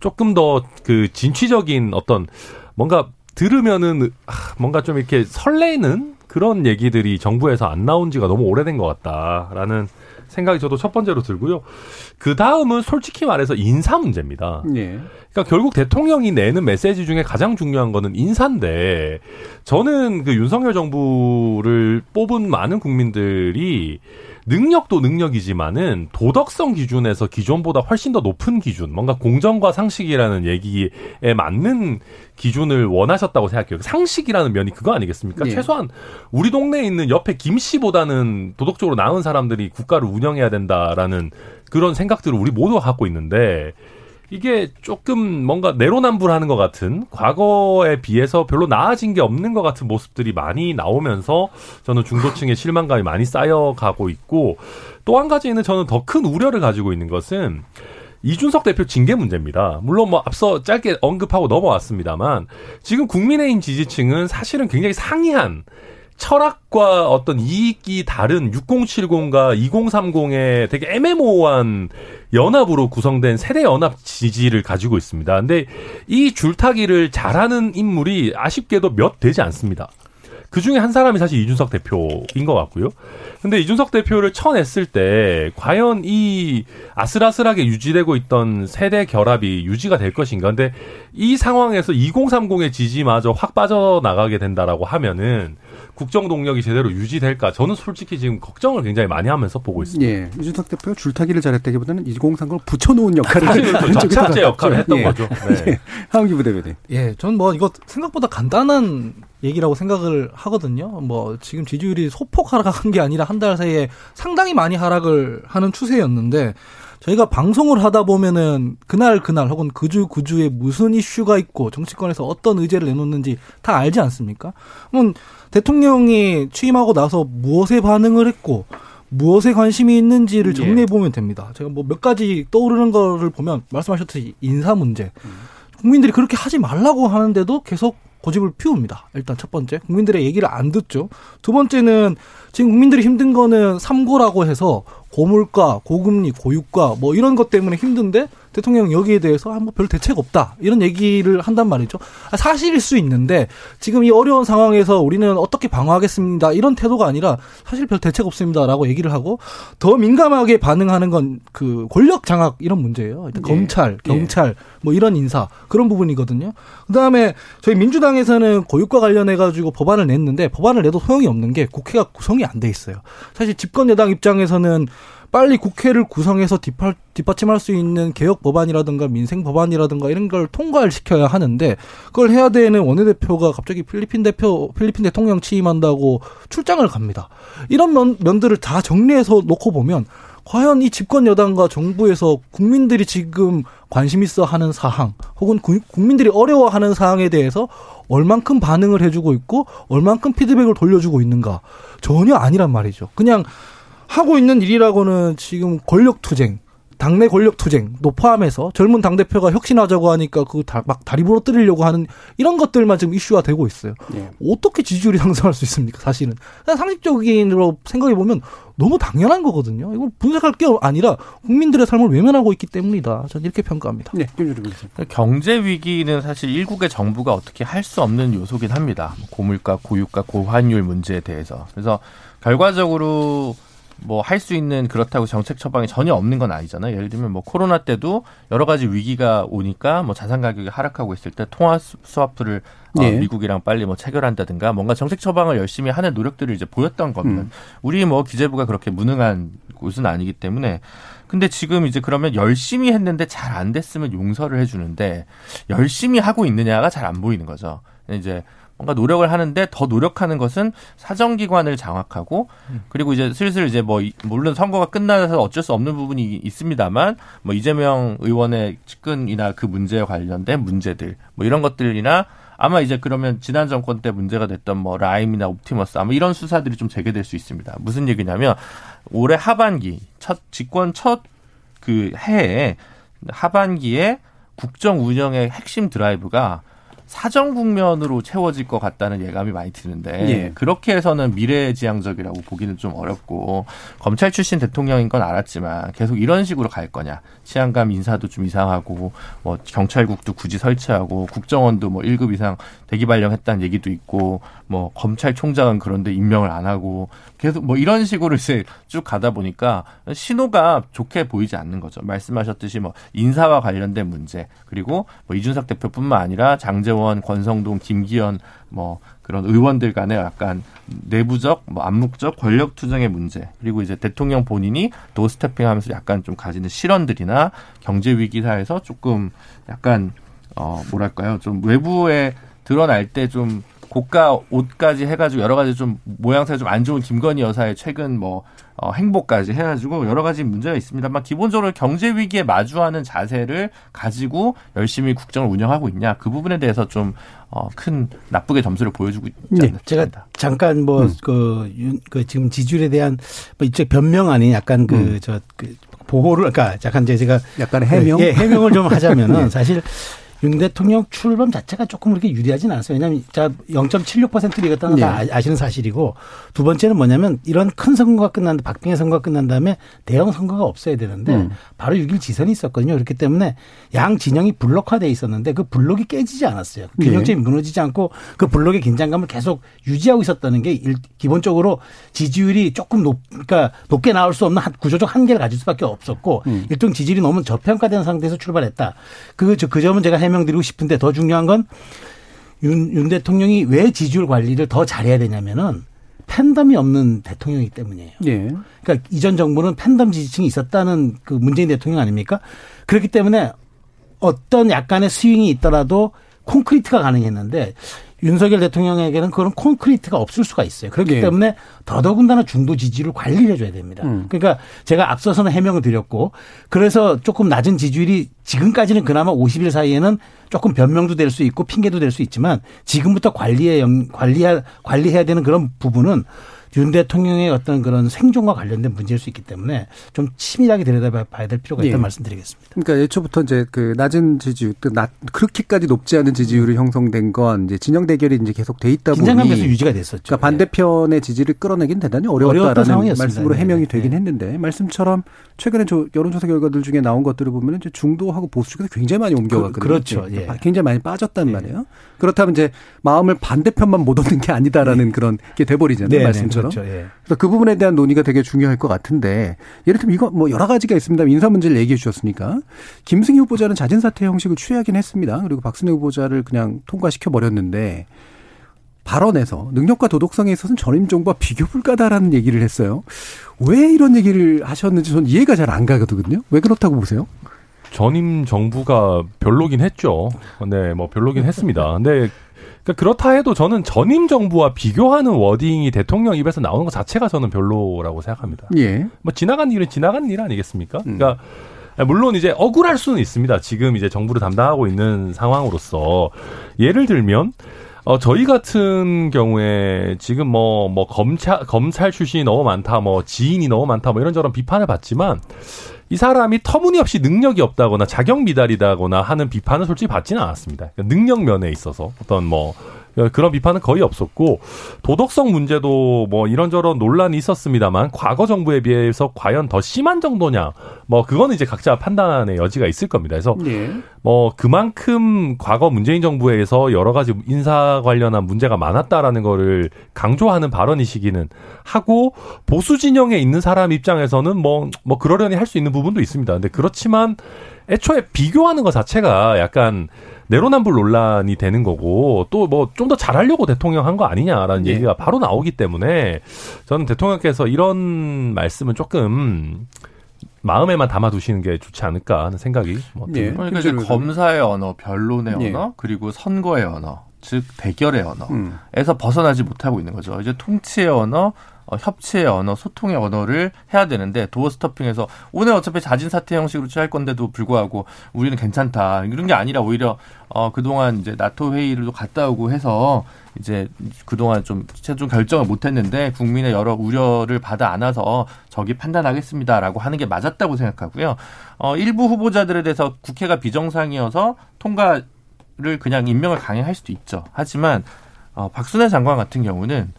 조금 더 그 진취적인 어떤 뭔가 들으면은 뭔가 좀 이렇게 설레는 그런 얘기들이 정부에서 안 나온 지가 너무 오래된 것 같다라는 생각이 저도 첫 번째로 들고요. 그 다음은 솔직히 말해서 인사 문제입니다. 예. 그러니까 결국 대통령이 내는 메시지 중에 가장 중요한 거는 인사인데 저는 그 윤석열 정부를 뽑은 많은 국민들이 능력도 능력이지만은 도덕성 기준에서 기존보다 훨씬 더 높은 기준, 뭔가 공정과 상식이라는 얘기에 맞는 기준을 원하셨다고 생각해요. 상식이라는 면이 그거 아니겠습니까? 네. 최소한 우리 동네에 있는 옆에 김 씨보다는 도덕적으로 나은 사람들이 국가를 운영해야 된다라는 그런 생각들을 우리 모두가 갖고 있는데 이게 조금 뭔가 내로남불하는 것 같은 과거에 비해서 별로 나아진 게 없는 것 같은 모습들이 많이 나오면서 저는 중도층의 실망감이 많이 쌓여가고 있고 또 한 가지는 저는 더 큰 우려를 가지고 있는 것은 이준석 대표 징계 문제입니다. 물론 뭐 앞서 짧게 언급하고 넘어왔습니다만 지금 국민의힘 지지층은 사실은 굉장히 상이한 철학과 어떤 이익이 다른 6070과 2030의 되게 애매모호한 연합으로 구성된 세대 연합 지지를 가지고 있습니다. 근데 이 줄타기를 잘하는 인물이 아쉽게도 몇 되지 않습니다. 그 중에 한 사람이 사실 이준석 대표인 것 같고요. 근데 이준석 대표를 쳐냈을 때 과연 이 아슬아슬하게 유지되고 있던 세대 결합이 유지가 될 것인가. 근데 이 상황에서 2030의 지지마저 확 빠져나가게 된다라고 하면은 국정 동력이 제대로 유지될까? 저는 솔직히 지금 걱정을 굉장히 많이 하면서 보고 있습니다. 예. 이준석 대표가 줄타기를 잘했다기보다는 2030을 붙여놓은 역할을 자체 역할을 했던 예. 거죠. 네. 예. 하은기 부대변인. 예, 전 뭐 이거 생각보다 간단한 얘기라고 생각을 하거든요. 뭐 지금 지지율이 소폭 하락한 게 아니라 한 달 사이에 상당히 많이 하락을 하는 추세였는데 저희가 방송을 하다 보면은 그날 그날 혹은 그 주 그주에 무슨 이슈가 있고 정치권에서 어떤 의제를 내놓는지 다 알지 않습니까? 그럼 대통령이 취임하고 나서 무엇에 반응을 했고 무엇에 관심이 있는지를 예. 정리해 보면 됩니다. 제가 뭐 몇 가지 떠오르는 거를 보면 말씀하셨듯이 인사 문제. 음. 국민들이 그렇게 하지 말라고 하는데도 계속 고집을 피웁니다. 일단 첫 번째. 국민들의 얘기를 안 듣죠. 두 번째는 지금 국민들이 힘든 거는 삼고라고 해서 고물가, 고금리, 고유가 뭐 이런 것 때문에 힘든데 대통령 여기에 대해서 아, 뭐 별 대책 없다 이런 얘기를 한단 말이죠. 아, 사실일 수 있는데 지금 이 어려운 상황에서 우리는 어떻게 방어하겠습니다 이런 태도가 아니라 사실 별 대책 없습니다라고 얘기를 하고 더 민감하게 반응하는 건 그 권력 장악 이런 문제예요. 일단 예. 검찰, 경찰 예. 뭐 이런 인사 그런 부분이거든요. 그다음에 저희 민주당에서는 고유가 관련해 가지고 법안을 냈는데 법안을 내도 소용이 없는 게 국회가 구성이 안 돼 있어요. 사실 집권 여당 입장에서는 빨리 국회를 구성해서 뒷받, 뒷받침할 수 있는 개혁 법안이라든가 민생 법안이라든가 이런 걸 통과를 시켜야 하는데 그걸 해야 되는 원내대표가 갑자기 필리핀 대표 필리핀 대통령 취임한다고 출장을 갑니다. 이런 면, 면들을 다 정리해서 놓고 보면 과연 이 집권 여당과 정부에서 국민들이 지금 관심 있어 하는 사항 혹은 국민들이 어려워하는 사항에 대해서 얼만큼 반응을 해주고 있고 얼만큼 피드백을 돌려주고 있는가 전혀 아니란 말이죠. 그냥 하고 있는 일이라고는 지금 권력 투쟁, 당내 권력 투쟁 또 포함해서 젊은 당 대표가 혁신하자고 하니까 그막 다리 부러뜨리려고 하는 이런 것들만 지금 이슈화 되고 있어요. 네. 어떻게 지지율이 상승할 수 있습니까? 사실은 상식적인으로 생각해 보면 너무 당연한 거거든요. 이거 분석할 게 아니라 국민들의 삶을 외면하고 있기 때문이다. 저는 이렇게 평가합니다. 네, 그러니까 경제 위기는 사실 일국의 정부가 어떻게 할 수 없는 요소긴 합니다. 고물가, 고유가, 고환율 문제에 대해서. 그래서 결과적으로 뭐 할 수 있는 그렇다고 정책 처방이 전혀 없는 건 아니잖아요. 예를 들면 뭐 코로나 때도 여러 가지 위기가 오니까 뭐 자산 가격이 하락하고 있을 때 통화 스와프를 어, 예. 미국이랑 빨리 뭐 체결한다든가 뭔가 정책 처방을 열심히 하는 노력들을 이제 보였던 겁니다. 음. 우리 뭐 기재부가 그렇게 무능한 곳은 아니기 때문에 근데 지금 이제 그러면 열심히 했는데 잘 안 됐으면 용서를 해주는데 열심히 하고 있느냐가 잘 안 보이는 거죠. 이제 뭔가 노력을 하는데 더 노력하는 것은 사정기관을 장악하고 그리고 이제 슬슬 이제 뭐 물론 선거가 끝나서 어쩔 수 없는 부분이 있습니다만 뭐 이재명 의원의 측근이나 그 문제에 관련된 문제들 뭐 이런 것들이나 아마 이제 그러면 지난 정권 때 문제가 됐던 뭐 라임이나 옵티머스 아마 이런 수사들이 좀 재개될 수 있습니다. 무슨 얘기냐면 올해 하반기 첫 집권 첫 그 해에 하반기에 국정 운영의 핵심 드라이브가 사정 국면으로 채워질 것 같다는 예감이 많이 드는데 예. 그렇게 해서는 미래지향적이라고 보기는 좀 어렵고 검찰 출신 대통령인 건 알았지만 계속 이런 식으로 갈 거냐 치안감 인사도 좀 이상하고 뭐 경찰국도 굳이 설치하고 국정원도 뭐 1급 이상 대기 발령했다는 얘기도 있고 뭐 검찰총장은 그런데 임명을 안 하고 계속 뭐 이런 식으로 이제 쭉 가다 보니까 신호가 좋게 보이지 않는 거죠. 말씀하셨듯이 뭐 인사와 관련된 문제 그리고 뭐 이준석 대표뿐만 아니라 장재원, 권성동, 김기현 뭐 그런 의원들 간의 약간 내부적, 뭐 암묵적 권력 투쟁의 문제 그리고 이제 대통령 본인이 도스태핑하면서 약간 좀 가지는 실언들이나 경제 위기 사에서 조금 약간 어 뭐랄까요 좀 외부에 드러날 때좀 고가 옷까지 해가지고 여러 가지 좀 모양새가 좀 안 좋은 김건희 여사의 최근 뭐 어, 행보까지 해가지고 여러 가지 문제가 있습니다만 기본적으로 경제 위기에 마주하는 자세를 가지고 열심히 국정을 운영하고 있냐 그 부분에 대해서 좀 어, 큰 나쁘게 점수를 보여주고 있지 네, 않나 제가 잠깐 뭐그 음. 그, 그 지금 지지율에 대한 뭐 이쪽 변명 아닌 약간 그 저그 음. 그 보호를 그러니까 약간 이제 제가 약간 해명 예, 해명을 좀 하자면은 예. 사실 윤 대통령 출범 자체가 조금 그렇게 유리하지는 않았어요. 왜냐하면 자 0.76%를 이겼다는 건 네. 아시는 사실이고 두 번째는 뭐냐면 이런 큰 선거가 끝난 박빙의 선거가 끝난 다음에 대형 선거가 없어야 되는데 음. 바로 6일 지선이 있었거든요. 그렇기 때문에 양 진영이 블록화돼 있었는데 그 블록이 깨지지 않았어요. 균형점이 네. 무너지지 않고 그 블록의 긴장감을 계속 유지하고 있었다는 게 일, 기본적으로 지지율이 조금 높, 그러니까 높게 나올 수 없는 구조적 한계를 가질 수밖에 없었고 음. 일종 지지율이 너무 저평가된 상태에서 출발했다. 그, 그 점은 제가 해명드리고 싶은데 더 중요한 건 윤, 윤 대통령이 왜 지지율 관리를 더 잘해야 되냐면은 팬덤이 없는 대통령이기 때문이에요. 예. 그러니까 이전 정부는 팬덤 지지층이 있었다는 그 문재인 대통령 아닙니까? 그렇기 때문에 어떤 약간의 스윙이 있더라도 콘크리트가 가능했는데 윤석열 대통령에게는 그런 콘크리트가 없을 수가 있어요. 그렇기 예. 때문에 더더군다나 중도 지지율을 관리를 해줘야 됩니다. 음. 그러니까 제가 앞서서는 해명을 드렸고 그래서 조금 낮은 지지율이 지금까지는 그나마 50일 사이에는 조금 변명도 될 수 있고 핑계도 될 수 있지만 지금부터 관리에 관리해야 관리해야 되는 그런 부분은 윤 대통령의 어떤 그런 생존과 관련된 문제일 수 있기 때문에 좀 치밀하게 들여다봐야 될 필요가 있다는 예. 말씀드리겠습니다. 그러니까 애초부터 이제 그 낮은 지지율, 또낮 그렇게까지 높지 않은 지지율이 형성된 건 이제 진영 대결이 이제 계속 돼 있다 보니 긴장감 계속 유지가 됐었죠. 그러니까 반대편의 지지를 끌어내긴 대단히 어려웠다라는 말씀으로 해명이 네. 되긴 네. 했는데 말씀처럼 최근에 저 여론조사 결과들 중에 나온 것들을 보면 이제 중도하고 보수 쪽에서 굉장히 많이 옮겨갔거든요. 그, 렇죠 예. 굉장히 많이 빠졌단 예. 말이에요. 그렇다면 이제 마음을 반대편만 못 얻는 게 아니다라는 네. 그런 게 돼버리잖아요. 네, 네 말씀처럼. 그렇죠. 예. 그래서 그 부분에 대한 논의가 되게 중요할 것 같은데 예를 들면 이거 뭐 여러 가지가 있습니다. 인사 문제를 얘기해 주셨으니까 김승희 후보자는 자진 사퇴 형식을 취하긴 했습니다. 그리고 박순애 후보자를 그냥 통과시켜 버렸는데 발언에서 능력과 도덕성에 있어서는 전임 정부와 비교 불가다라는 얘기를 했어요. 왜 이런 얘기를 하셨는지 저는 이해가 잘 안 가거든요. 왜 그렇다고 보세요? 전임 정부가 별로긴 했죠. 네, 뭐 별로긴 했습니다. 근데 그러니까 그렇다 해도 저는 전임 정부와 비교하는 워딩이 대통령 입에서 나오는 것 자체가 저는 별로라고 생각합니다. 예. 뭐 지나간 일은 지나간 일 아니겠습니까? 음. 그러니까 물론 이제 억울할 수는 있습니다. 지금 이제 정부를 담당하고 있는 상황으로서 예를 들면 어, 저희 같은 경우에 지금 뭐, 뭐, 검찰, 검찰 출신이 너무 많다, 뭐, 지인이 너무 많다, 뭐, 이런저런 비판을 받지만, 이 사람이 터무니없이 능력이 없다거나 자격 미달이다거나 하는 비판은 솔직히 받지는 않았습니다. 그러니까 능력 면에 있어서 어떤 뭐, 그런 비판은 거의 없었고 도덕성 문제도 뭐 이런저런 논란이 있었습니다만 과거 정부에 비해서 과연 더 심한 정도냐 뭐 그거는 이제 각자 판단의 여지가 있을 겁니다. 그래서 네. 뭐 그만큼 과거 문재인 정부에서 여러 가지 인사 관련한 문제가 많았다라는 거를 강조하는 발언이시기는 하고 보수 진영에 있는 사람 입장에서는 뭐뭐 뭐 그러려니 할 수 있는 부분도 있습니다. 근데 그렇지만 애초에 비교하는 것 자체가 약간 내로남불 논란이 되는 거고 또 뭐 좀 더 잘하려고 대통령 한 거 아니냐라는 네. 얘기가 바로 나오기 때문에 저는 대통령께서 이런 말씀은 조금 마음에만 담아두시는 게 좋지 않을까 하는 생각이 뭐 네. 그러니까 이제 검사의 언어, 변론의 네. 언어, 그리고 선거의 언어, 즉 대결의 언어에서 음. 벗어나지 못하고 있는 거죠. 이제 통치의 언어, 어, 협치의 언어, 소통의 언어를 해야 되는데 도어 스토핑에서 오늘 어차피 자진 사퇴 형식으로 취할 건데도 불구하고 우리는 괜찮다 이런 게 아니라 오히려 어 그동안 이제 나토 회의를 갔다 오고 해서 이제 그동안 좀 최종 결정을 못했는데 국민의 여러 우려를 받아 안아서 저기 판단하겠습니다라고 하는 게 맞았다고 생각하고요. 어 일부 후보자들에 대해서 국회가 비정상이어서 통과를 그냥 임명을 강행할 수도 있죠. 하지만 어 박순애 장관 같은 경우는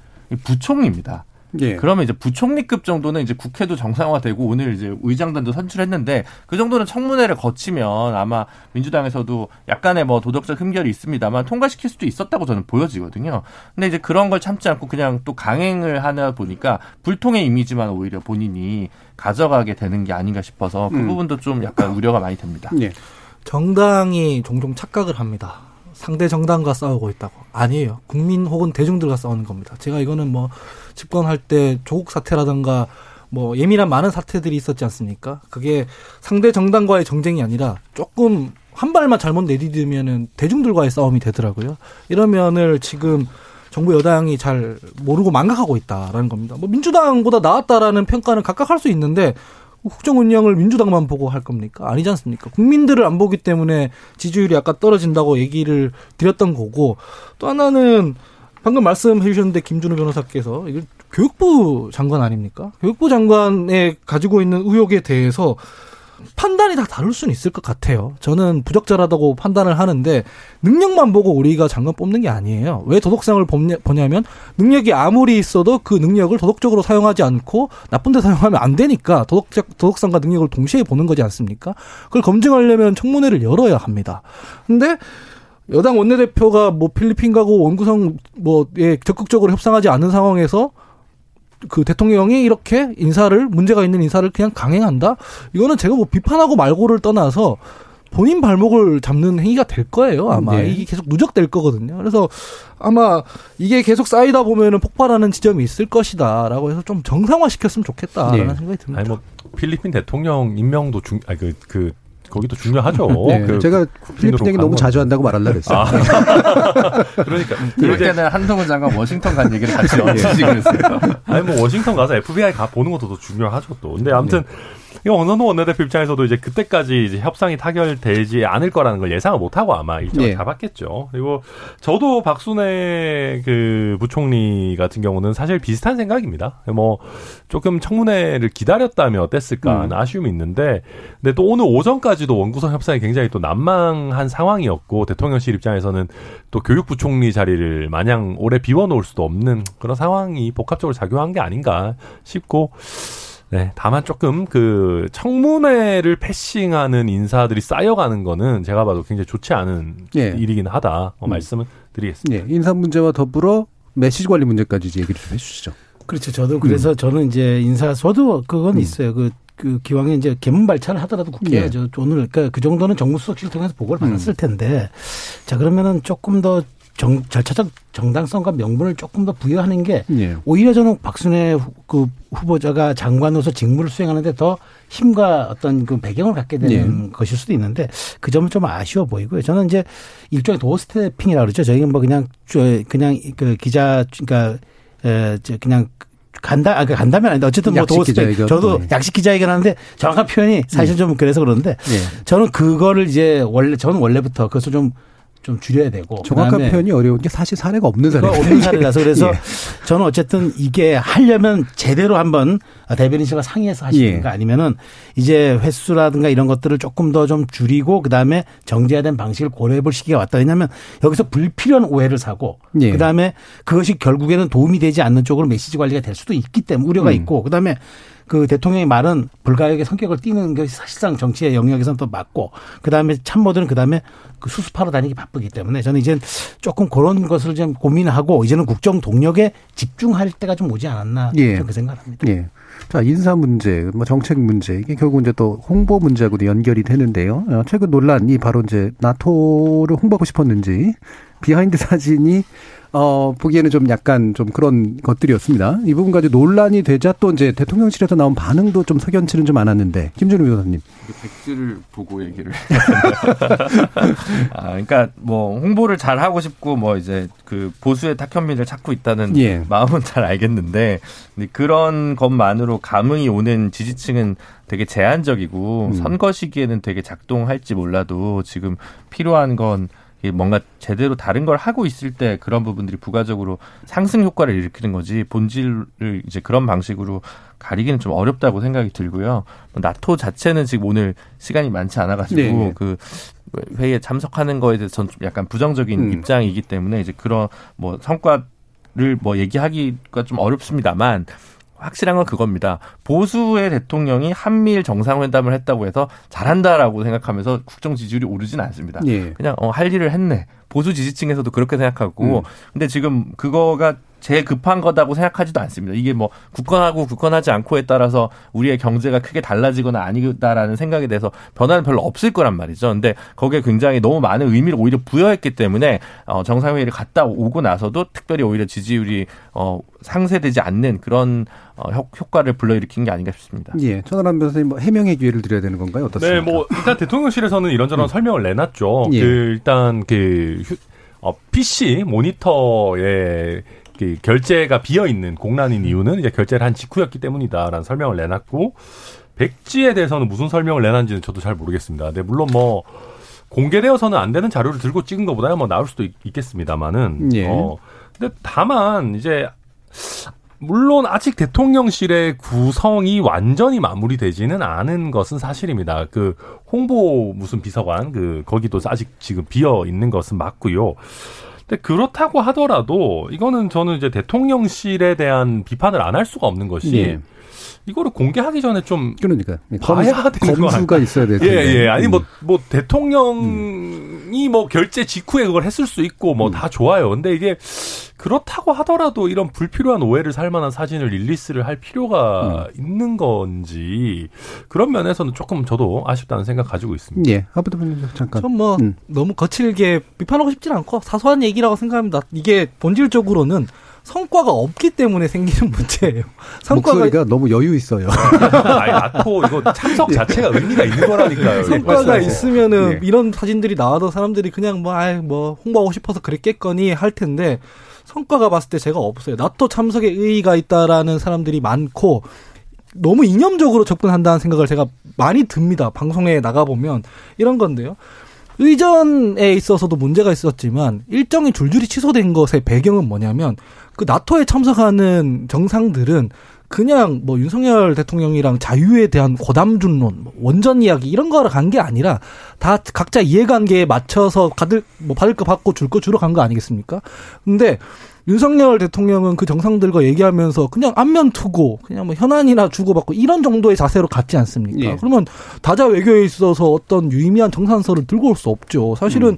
부총리입니다. 예. 그러면 이제 부총리급 정도는 이제 국회도 정상화되고 오늘 이제 의장단도 선출했는데 그 정도는 청문회를 거치면 아마 민주당에서도 약간의 뭐 도덕적 흠결이 있습니다만 통과시킬 수도 있었다고 저는 보여지거든요. 근데 이제 그런 걸 참지 않고 그냥 또 강행을 하나 보니까 불통의 이미지만 오히려 본인이 가져가게 되는 게 아닌가 싶어서 그 음. 부분도 좀 약간 우려가 많이 됩니다. 예. 정당이 종종 착각을 합니다. 상대 정당과 싸우고 있다고. 아니에요. 국민 혹은 대중들과 싸우는 겁니다. 제가 이거는 뭐 집권할 때 조국 사태라든가 뭐 예민한 많은 사태들이 있었지 않습니까? 그게 상대 정당과의 정쟁이 아니라 조금 한 발만 잘못 내디디면은 대중들과의 싸움이 되더라고요. 이러면을 지금 정부 여당이 잘 모르고 망각하고 있다라는 겁니다. 뭐 민주당보다 나았다라는 평가는 각각 할 수 있는데 국정 운영을 민주당만 보고 할 겁니까? 아니지 않습니까? 국민들을 안 보기 때문에 지지율이 약간 떨어진다고 얘기를 드렸던 거고 또 하나는 방금 말씀해 주셨는데 김준호 변호사께서 교육부 장관 아닙니까? 교육부 장관에 가지고 있는 의혹에 대해서 판단이 다 다를 수는 있을 것 같아요. 저는 부적절하다고 판단을 하는데 능력만 보고 우리가 장관 뽑는 게 아니에요. 왜 도덕성을 보냐 면 능력이 아무리 있어도 그 능력을 도덕적으로 사용하지 않고 나쁜 데 사용하면 안 되니까 도덕적 도덕성과 능력을 동시에 보는 거지 않습니까? 그걸 검증하려면 청문회를 열어야 합니다. 근데 여당 원내대표가 뭐 필리핀 가고 원구성 뭐에 적극적으로 협상하지 않은 상황에서 그 대통령이 이렇게 인사를 문제가 있는 인사를 그냥 강행한다? 이거는 제가 뭐 비판하고 말고를 떠나서 본인 발목을 잡는 행위가 될 거예요. 아마 네. 이게 계속 누적될 거거든요. 그래서 아마 이게 계속 쌓이다 보면은 폭발하는 지점이 있을 것이다라고 해서 좀 정상화 시켰으면 좋겠다라는 네. 생각이 듭니다. 아니 뭐 필리핀 대통령 임명도 중, 아니 그, 그 거기도 중요하죠. 네, 그 제가 필리핀 얘기 너무 자주 한다고 말하려고 했어요. 아. 그러니까 그럴 때는 한동훈 장관 워싱턴 간 얘기를 같이 얹히지 그랬어요. 아니 뭐 워싱턴 가서 FBI 가 보는 것도 더 중요하죠 또. 근데 아무튼 네. 이거 원선호 원내대표 입장에서도 이제 그때까지 이제 협상이 타결되지 않을 거라는 걸 예상을 못하고 아마 일정을 네. 잡았겠죠. 그리고 저도 박순애 그 부총리 같은 경우는 사실 비슷한 생각입니다. 뭐 조금 청문회를 기다렸다면 어땠을까 하는 음. 아쉬움이 있는데 근데 또 오늘 오전까지도 원구성 협상이 굉장히 또 난망한 상황이었고 대통령실 입장에서는 또 교육부총리 자리를 마냥 오래 비워놓을 수도 없는 그런 상황이 복합적으로 작용한 게 아닌가 싶고 네, 다만 조금 그 청문회를 패싱하는 인사들이 쌓여가는 거는 제가 봐도 굉장히 좋지 않은 예. 일이긴 하다 어, 음. 말씀을 드리겠습니다. 예, 인사 문제와 더불어 메시지 관리 문제까지 이제 얘기를 좀 해주시죠. 그렇죠. 저도 그래서 음. 저는 이제 인사 저도 그건 음. 있어요. 그, 그 기왕에 이제 개문 발차를 하더라도 국회에 예. 저 오늘 그러니까 그 정도는 정무수석실 통해서 보고를 받았을 음. 텐데 자 그러면은 조금 더 정, 절차적 정당성과 명분을 조금 더 부여하는 게 예. 오히려 저는 박순애 그 후보자가 장관으로서 직무를 수행하는데 더 힘과 어떤 그 배경을 갖게 되는 예. 것일 수도 있는데 그 점은 좀 아쉬워 보이고요. 저는 이제 일종의 도어 스태핑이라고 그러죠. 저희는 뭐 그냥 그냥 그 기자 그러니까 에, 그냥 간다, 아, 그 간다면 아닌데 어쨌든 뭐 도어스텝. 저도 네. 약식 기자회견 하는데 정확한 표현이 사실 좀 그래서 그러는데 네. 저는 그거를 이제 원래, 저는 원래부터 그것을 좀 좀 줄여야 되고 정확한 표현이 어려운 게 사실 사례가 없는 사례 없는 사례라서 그래서 예. 저는 어쨌든 이게 하려면 제대로 한번 대변인실과 상의해서 하시는가 예. 아니면은 이제 횟수라든가 이런 것들을 조금 더 좀 줄이고 그다음에 정제된 방식을 고려해 볼 시기가 왔다. 왜냐하면 여기서 불필요한 오해를 사고 예. 그다음에 그것이 결국에는 도움이 되지 않는 쪽으로 메시지 관리가 될 수도 있기 때문에 우려가 음. 있고 그다음에 그 대통령의 말은 불가역의 성격을 띠는 것이 사실상 정치의 영역에서는 또 맞고 그다음에 참모들은 그다음에 그 수습하러 다니기 바쁘기 때문에 저는 이제 조금 그런 것을 좀 고민하고 이제는 국정 동력에 집중할 때가 좀 오지 않았나 예. 그 생각합니다. 을 예. 자, 인사 문제, 뭐 정책 문제, 이게 결국 이제 또 홍보 문제하고도 연결이 되는데요. 어, 최근 논란이 바로 이제 나토를 홍보하고 싶었는지 behind 사진이 어, 보기에는 좀 약간 좀 그런 것들이었습니다. 이 부분까지 논란이 되자 또 이제 대통령실에서 나온 반응도 좀 석연치는 좀 않았는데 김준우 변호사님. 백지를 보고 얘기를. 아, 그러니까 뭐 홍보를 잘 하고 싶고 뭐 이제 그 보수의 탁현민을 찾고 있다는 예. 마음은 잘 알겠는데 그런 것만으로 감흥이 오는 지지층은 되게 제한적이고 음. 선거 시기에는 되게 작동할지 몰라도 지금 필요한 건 뭔가 제대로 다른 걸 하고 있을 때 그런 부분들이 부가적으로 상승 효과를 일으키는 거지 본질을 이제 그런 방식으로 가리기는 좀 어렵다고 생각이 들고요. 뭐 나토 자체는 지금 오늘 시간이 많지 않아가지고 네, 네. 그 회의에 참석하는 거에 대해서 전 좀 약간 부정적인 음. 입장이기 때문에 이제 그런 뭐 성과 를 뭐 얘기하기가 좀 어렵습니다만 확실한 건 그겁니다. 보수의 대통령이 한미일 정상회담을 했다고 해서 잘한다라고 생각하면서 국정 지지율이 오르진 않습니다. 예. 그냥 어, 할 일을 했네. 보수 지지층에서도 그렇게 생각하고 음. 근데 지금 그거가 제 급한 거다고 생각하지도 않습니다. 이게 뭐 굳건하고 굳건하지 않고에 따라서 우리의 경제가 크게 달라지거나 아니다라는 생각에 대해서 변화는 별로 없을 거란 말이죠. 근데 거기에 굉장히 너무 많은 의미를 오히려 부여했기 때문에 어 정상회의를 갔다 오고 나서도 특별히 오히려 지지율이 어 상쇄되지 않는 그런 어 효과를 불러일으킨 게 아닌가 싶습니다. 예. 천하람 변호사님 뭐 해명의 기회를 드려야 되는 건가요? 어떻습니까? 네, 뭐 일단 대통령실에서는 이런저런 음. 설명을 내놨죠. 예. 그 일단 그 어, PC 모니터에 그 결제가 비어 있는 공란인 이유는 이제 결제를 한 직후였기 때문이다라는 설명을 내놨고 백지에 대해서는 무슨 설명을 내놨는지는 저도 잘 모르겠습니다. 근데 물론 뭐 공개되어서는 안 되는 자료를 들고 찍은 것보다는 뭐 나올 수도 있, 겠습니다만은 예. 어 근데 다만 이제 물론 아직 대통령실의 구성이 완전히 마무리되지는 않은 것은 사실입니다. 그 홍보 무슨 비서관 그 거기도 아직 지금 비어 있는 것은 맞고요. 근데 그렇다고 하더라도 이거는 저는 이제 대통령실에 대한 비판을 안 할 수가 없는 것이 예. 이거를 공개하기 전에 좀 그러니까 봐야 되는 검수가 있어야 될 텐데. 예, 예. 아니 뭐뭐 뭐 대통령이 음. 뭐 결제 직후에 그걸 했을 수 있고 뭐다 음. 좋아요. 근데 이게 그렇다고 하더라도 이런 불필요한 오해를 살 만한 사진을 릴리스를 할 필요가 음. 있는 건지 그런 면에서는 조금 저도 아쉽다는 생각 가지고 있습니다. 예. 하부도 잠깐. 전뭐 음. 너무 거칠게 비판하고 싶진 않고 사소한 얘기라고 생각합니다. 이게 본질적으로는 성과가 없기 때문에 생기는 문제예요. 성과가 목소리가 너무 여유 있어요. 아니, 나토 이거 참석 자체가 의미가 있는 거라니까요. 성과가 있으면은 예. 이런 사진들이 나와도 사람들이 그냥 뭐, 아이, 뭐, 홍보하고 싶어서 그랬겠거니 할 텐데 성과가 봤을 때 제가 없어요. 나토 참석에 의의가 있다라는 사람들이 많고 너무 이념적으로 접근한다는 생각을 제가 많이 듭니다. 방송에 나가 보면 이런 건데요. 의전에 있어서도 문제가 있었지만 일정이 줄줄이 취소된 것의 배경은 뭐냐면 그 나토에 참석하는 정상들은 그냥 뭐 윤석열 대통령이랑 자유에 대한 고담준론, 뭐 원전 이야기 이런 거로 간 게 아니라 다 각자 이해관계에 맞춰서 받을 뭐 받을 거 받고 줄 거 주러 간 거 아니겠습니까? 근데 윤석열 대통령은 그 정상들과 얘기하면서 그냥 안면 투고 그냥 뭐 현안이나 주고받고 이런 정도의 자세로 갔지 않습니까? 예. 그러면 다자 외교에 있어서 어떤 유의미한 정산서를 들고 올 수 없죠. 사실은 음.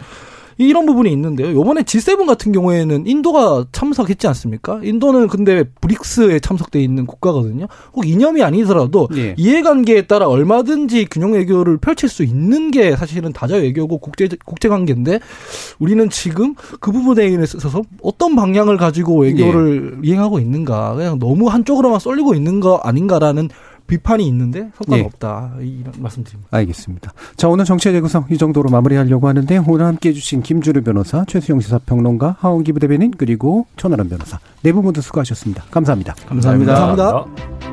이런 부분이 있는데요. 요번에 G7 같은 경우에는 인도가 참석했지 않습니까? 인도는 근데 브릭스에 참석돼 있는 국가거든요. 꼭 이념이 아니더라도 예. 이해관계에 따라 얼마든지 균형 외교를 펼칠 수 있는 게 사실은 다자 외교고 국제 국제 관계인데 우리는 지금 그 부분에 있어서 어떤 방향을 가지고 외교를 예. 이행하고 있는가 그냥 너무 한쪽으로만 쏠리고 있는 거 아닌가라는 비판이 있는데 성과가 예. 없다 이런 말씀드립니다. 알겠습니다. 자 오늘 정치의 재구성 이 정도로 마무리하려고 하는데 오늘 함께해 주신 김준우 변호사, 최수영 시사평론가, 하원기 부대변인 그리고 천하람 변호사 네 분 모두 수고하셨습니다. 감사합니다. 감사합니다. 감사합니다. 감사합니다.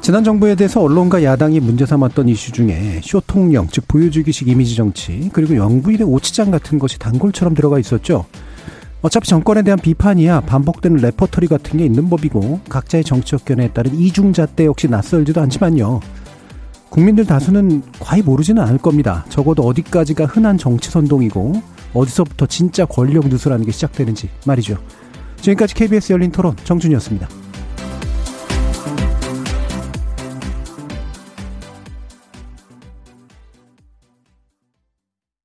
지난 정부에 대해서 언론과 야당이 문제 삼았던 이슈 중에 쇼통령, 즉 보여주기식 이미지 정치, 그리고 영부인의 오치장 같은 것이 단골처럼 들어가 있었죠. 어차피 정권에 대한 비판이야 반복되는 레퍼터리 같은 게 있는 법이고 각자의 정치 역견에 따른 이중잣대 역시 낯설지도 않지만요. 국민들 다수는 과히 모르지는 않을 겁니다. 적어도 어디까지가 흔한 정치 선동이고 어디서부터 진짜 권력 누설하는 게 시작되는지 말이죠. 지금까지 KBS 열린 토론 정준이었습니다.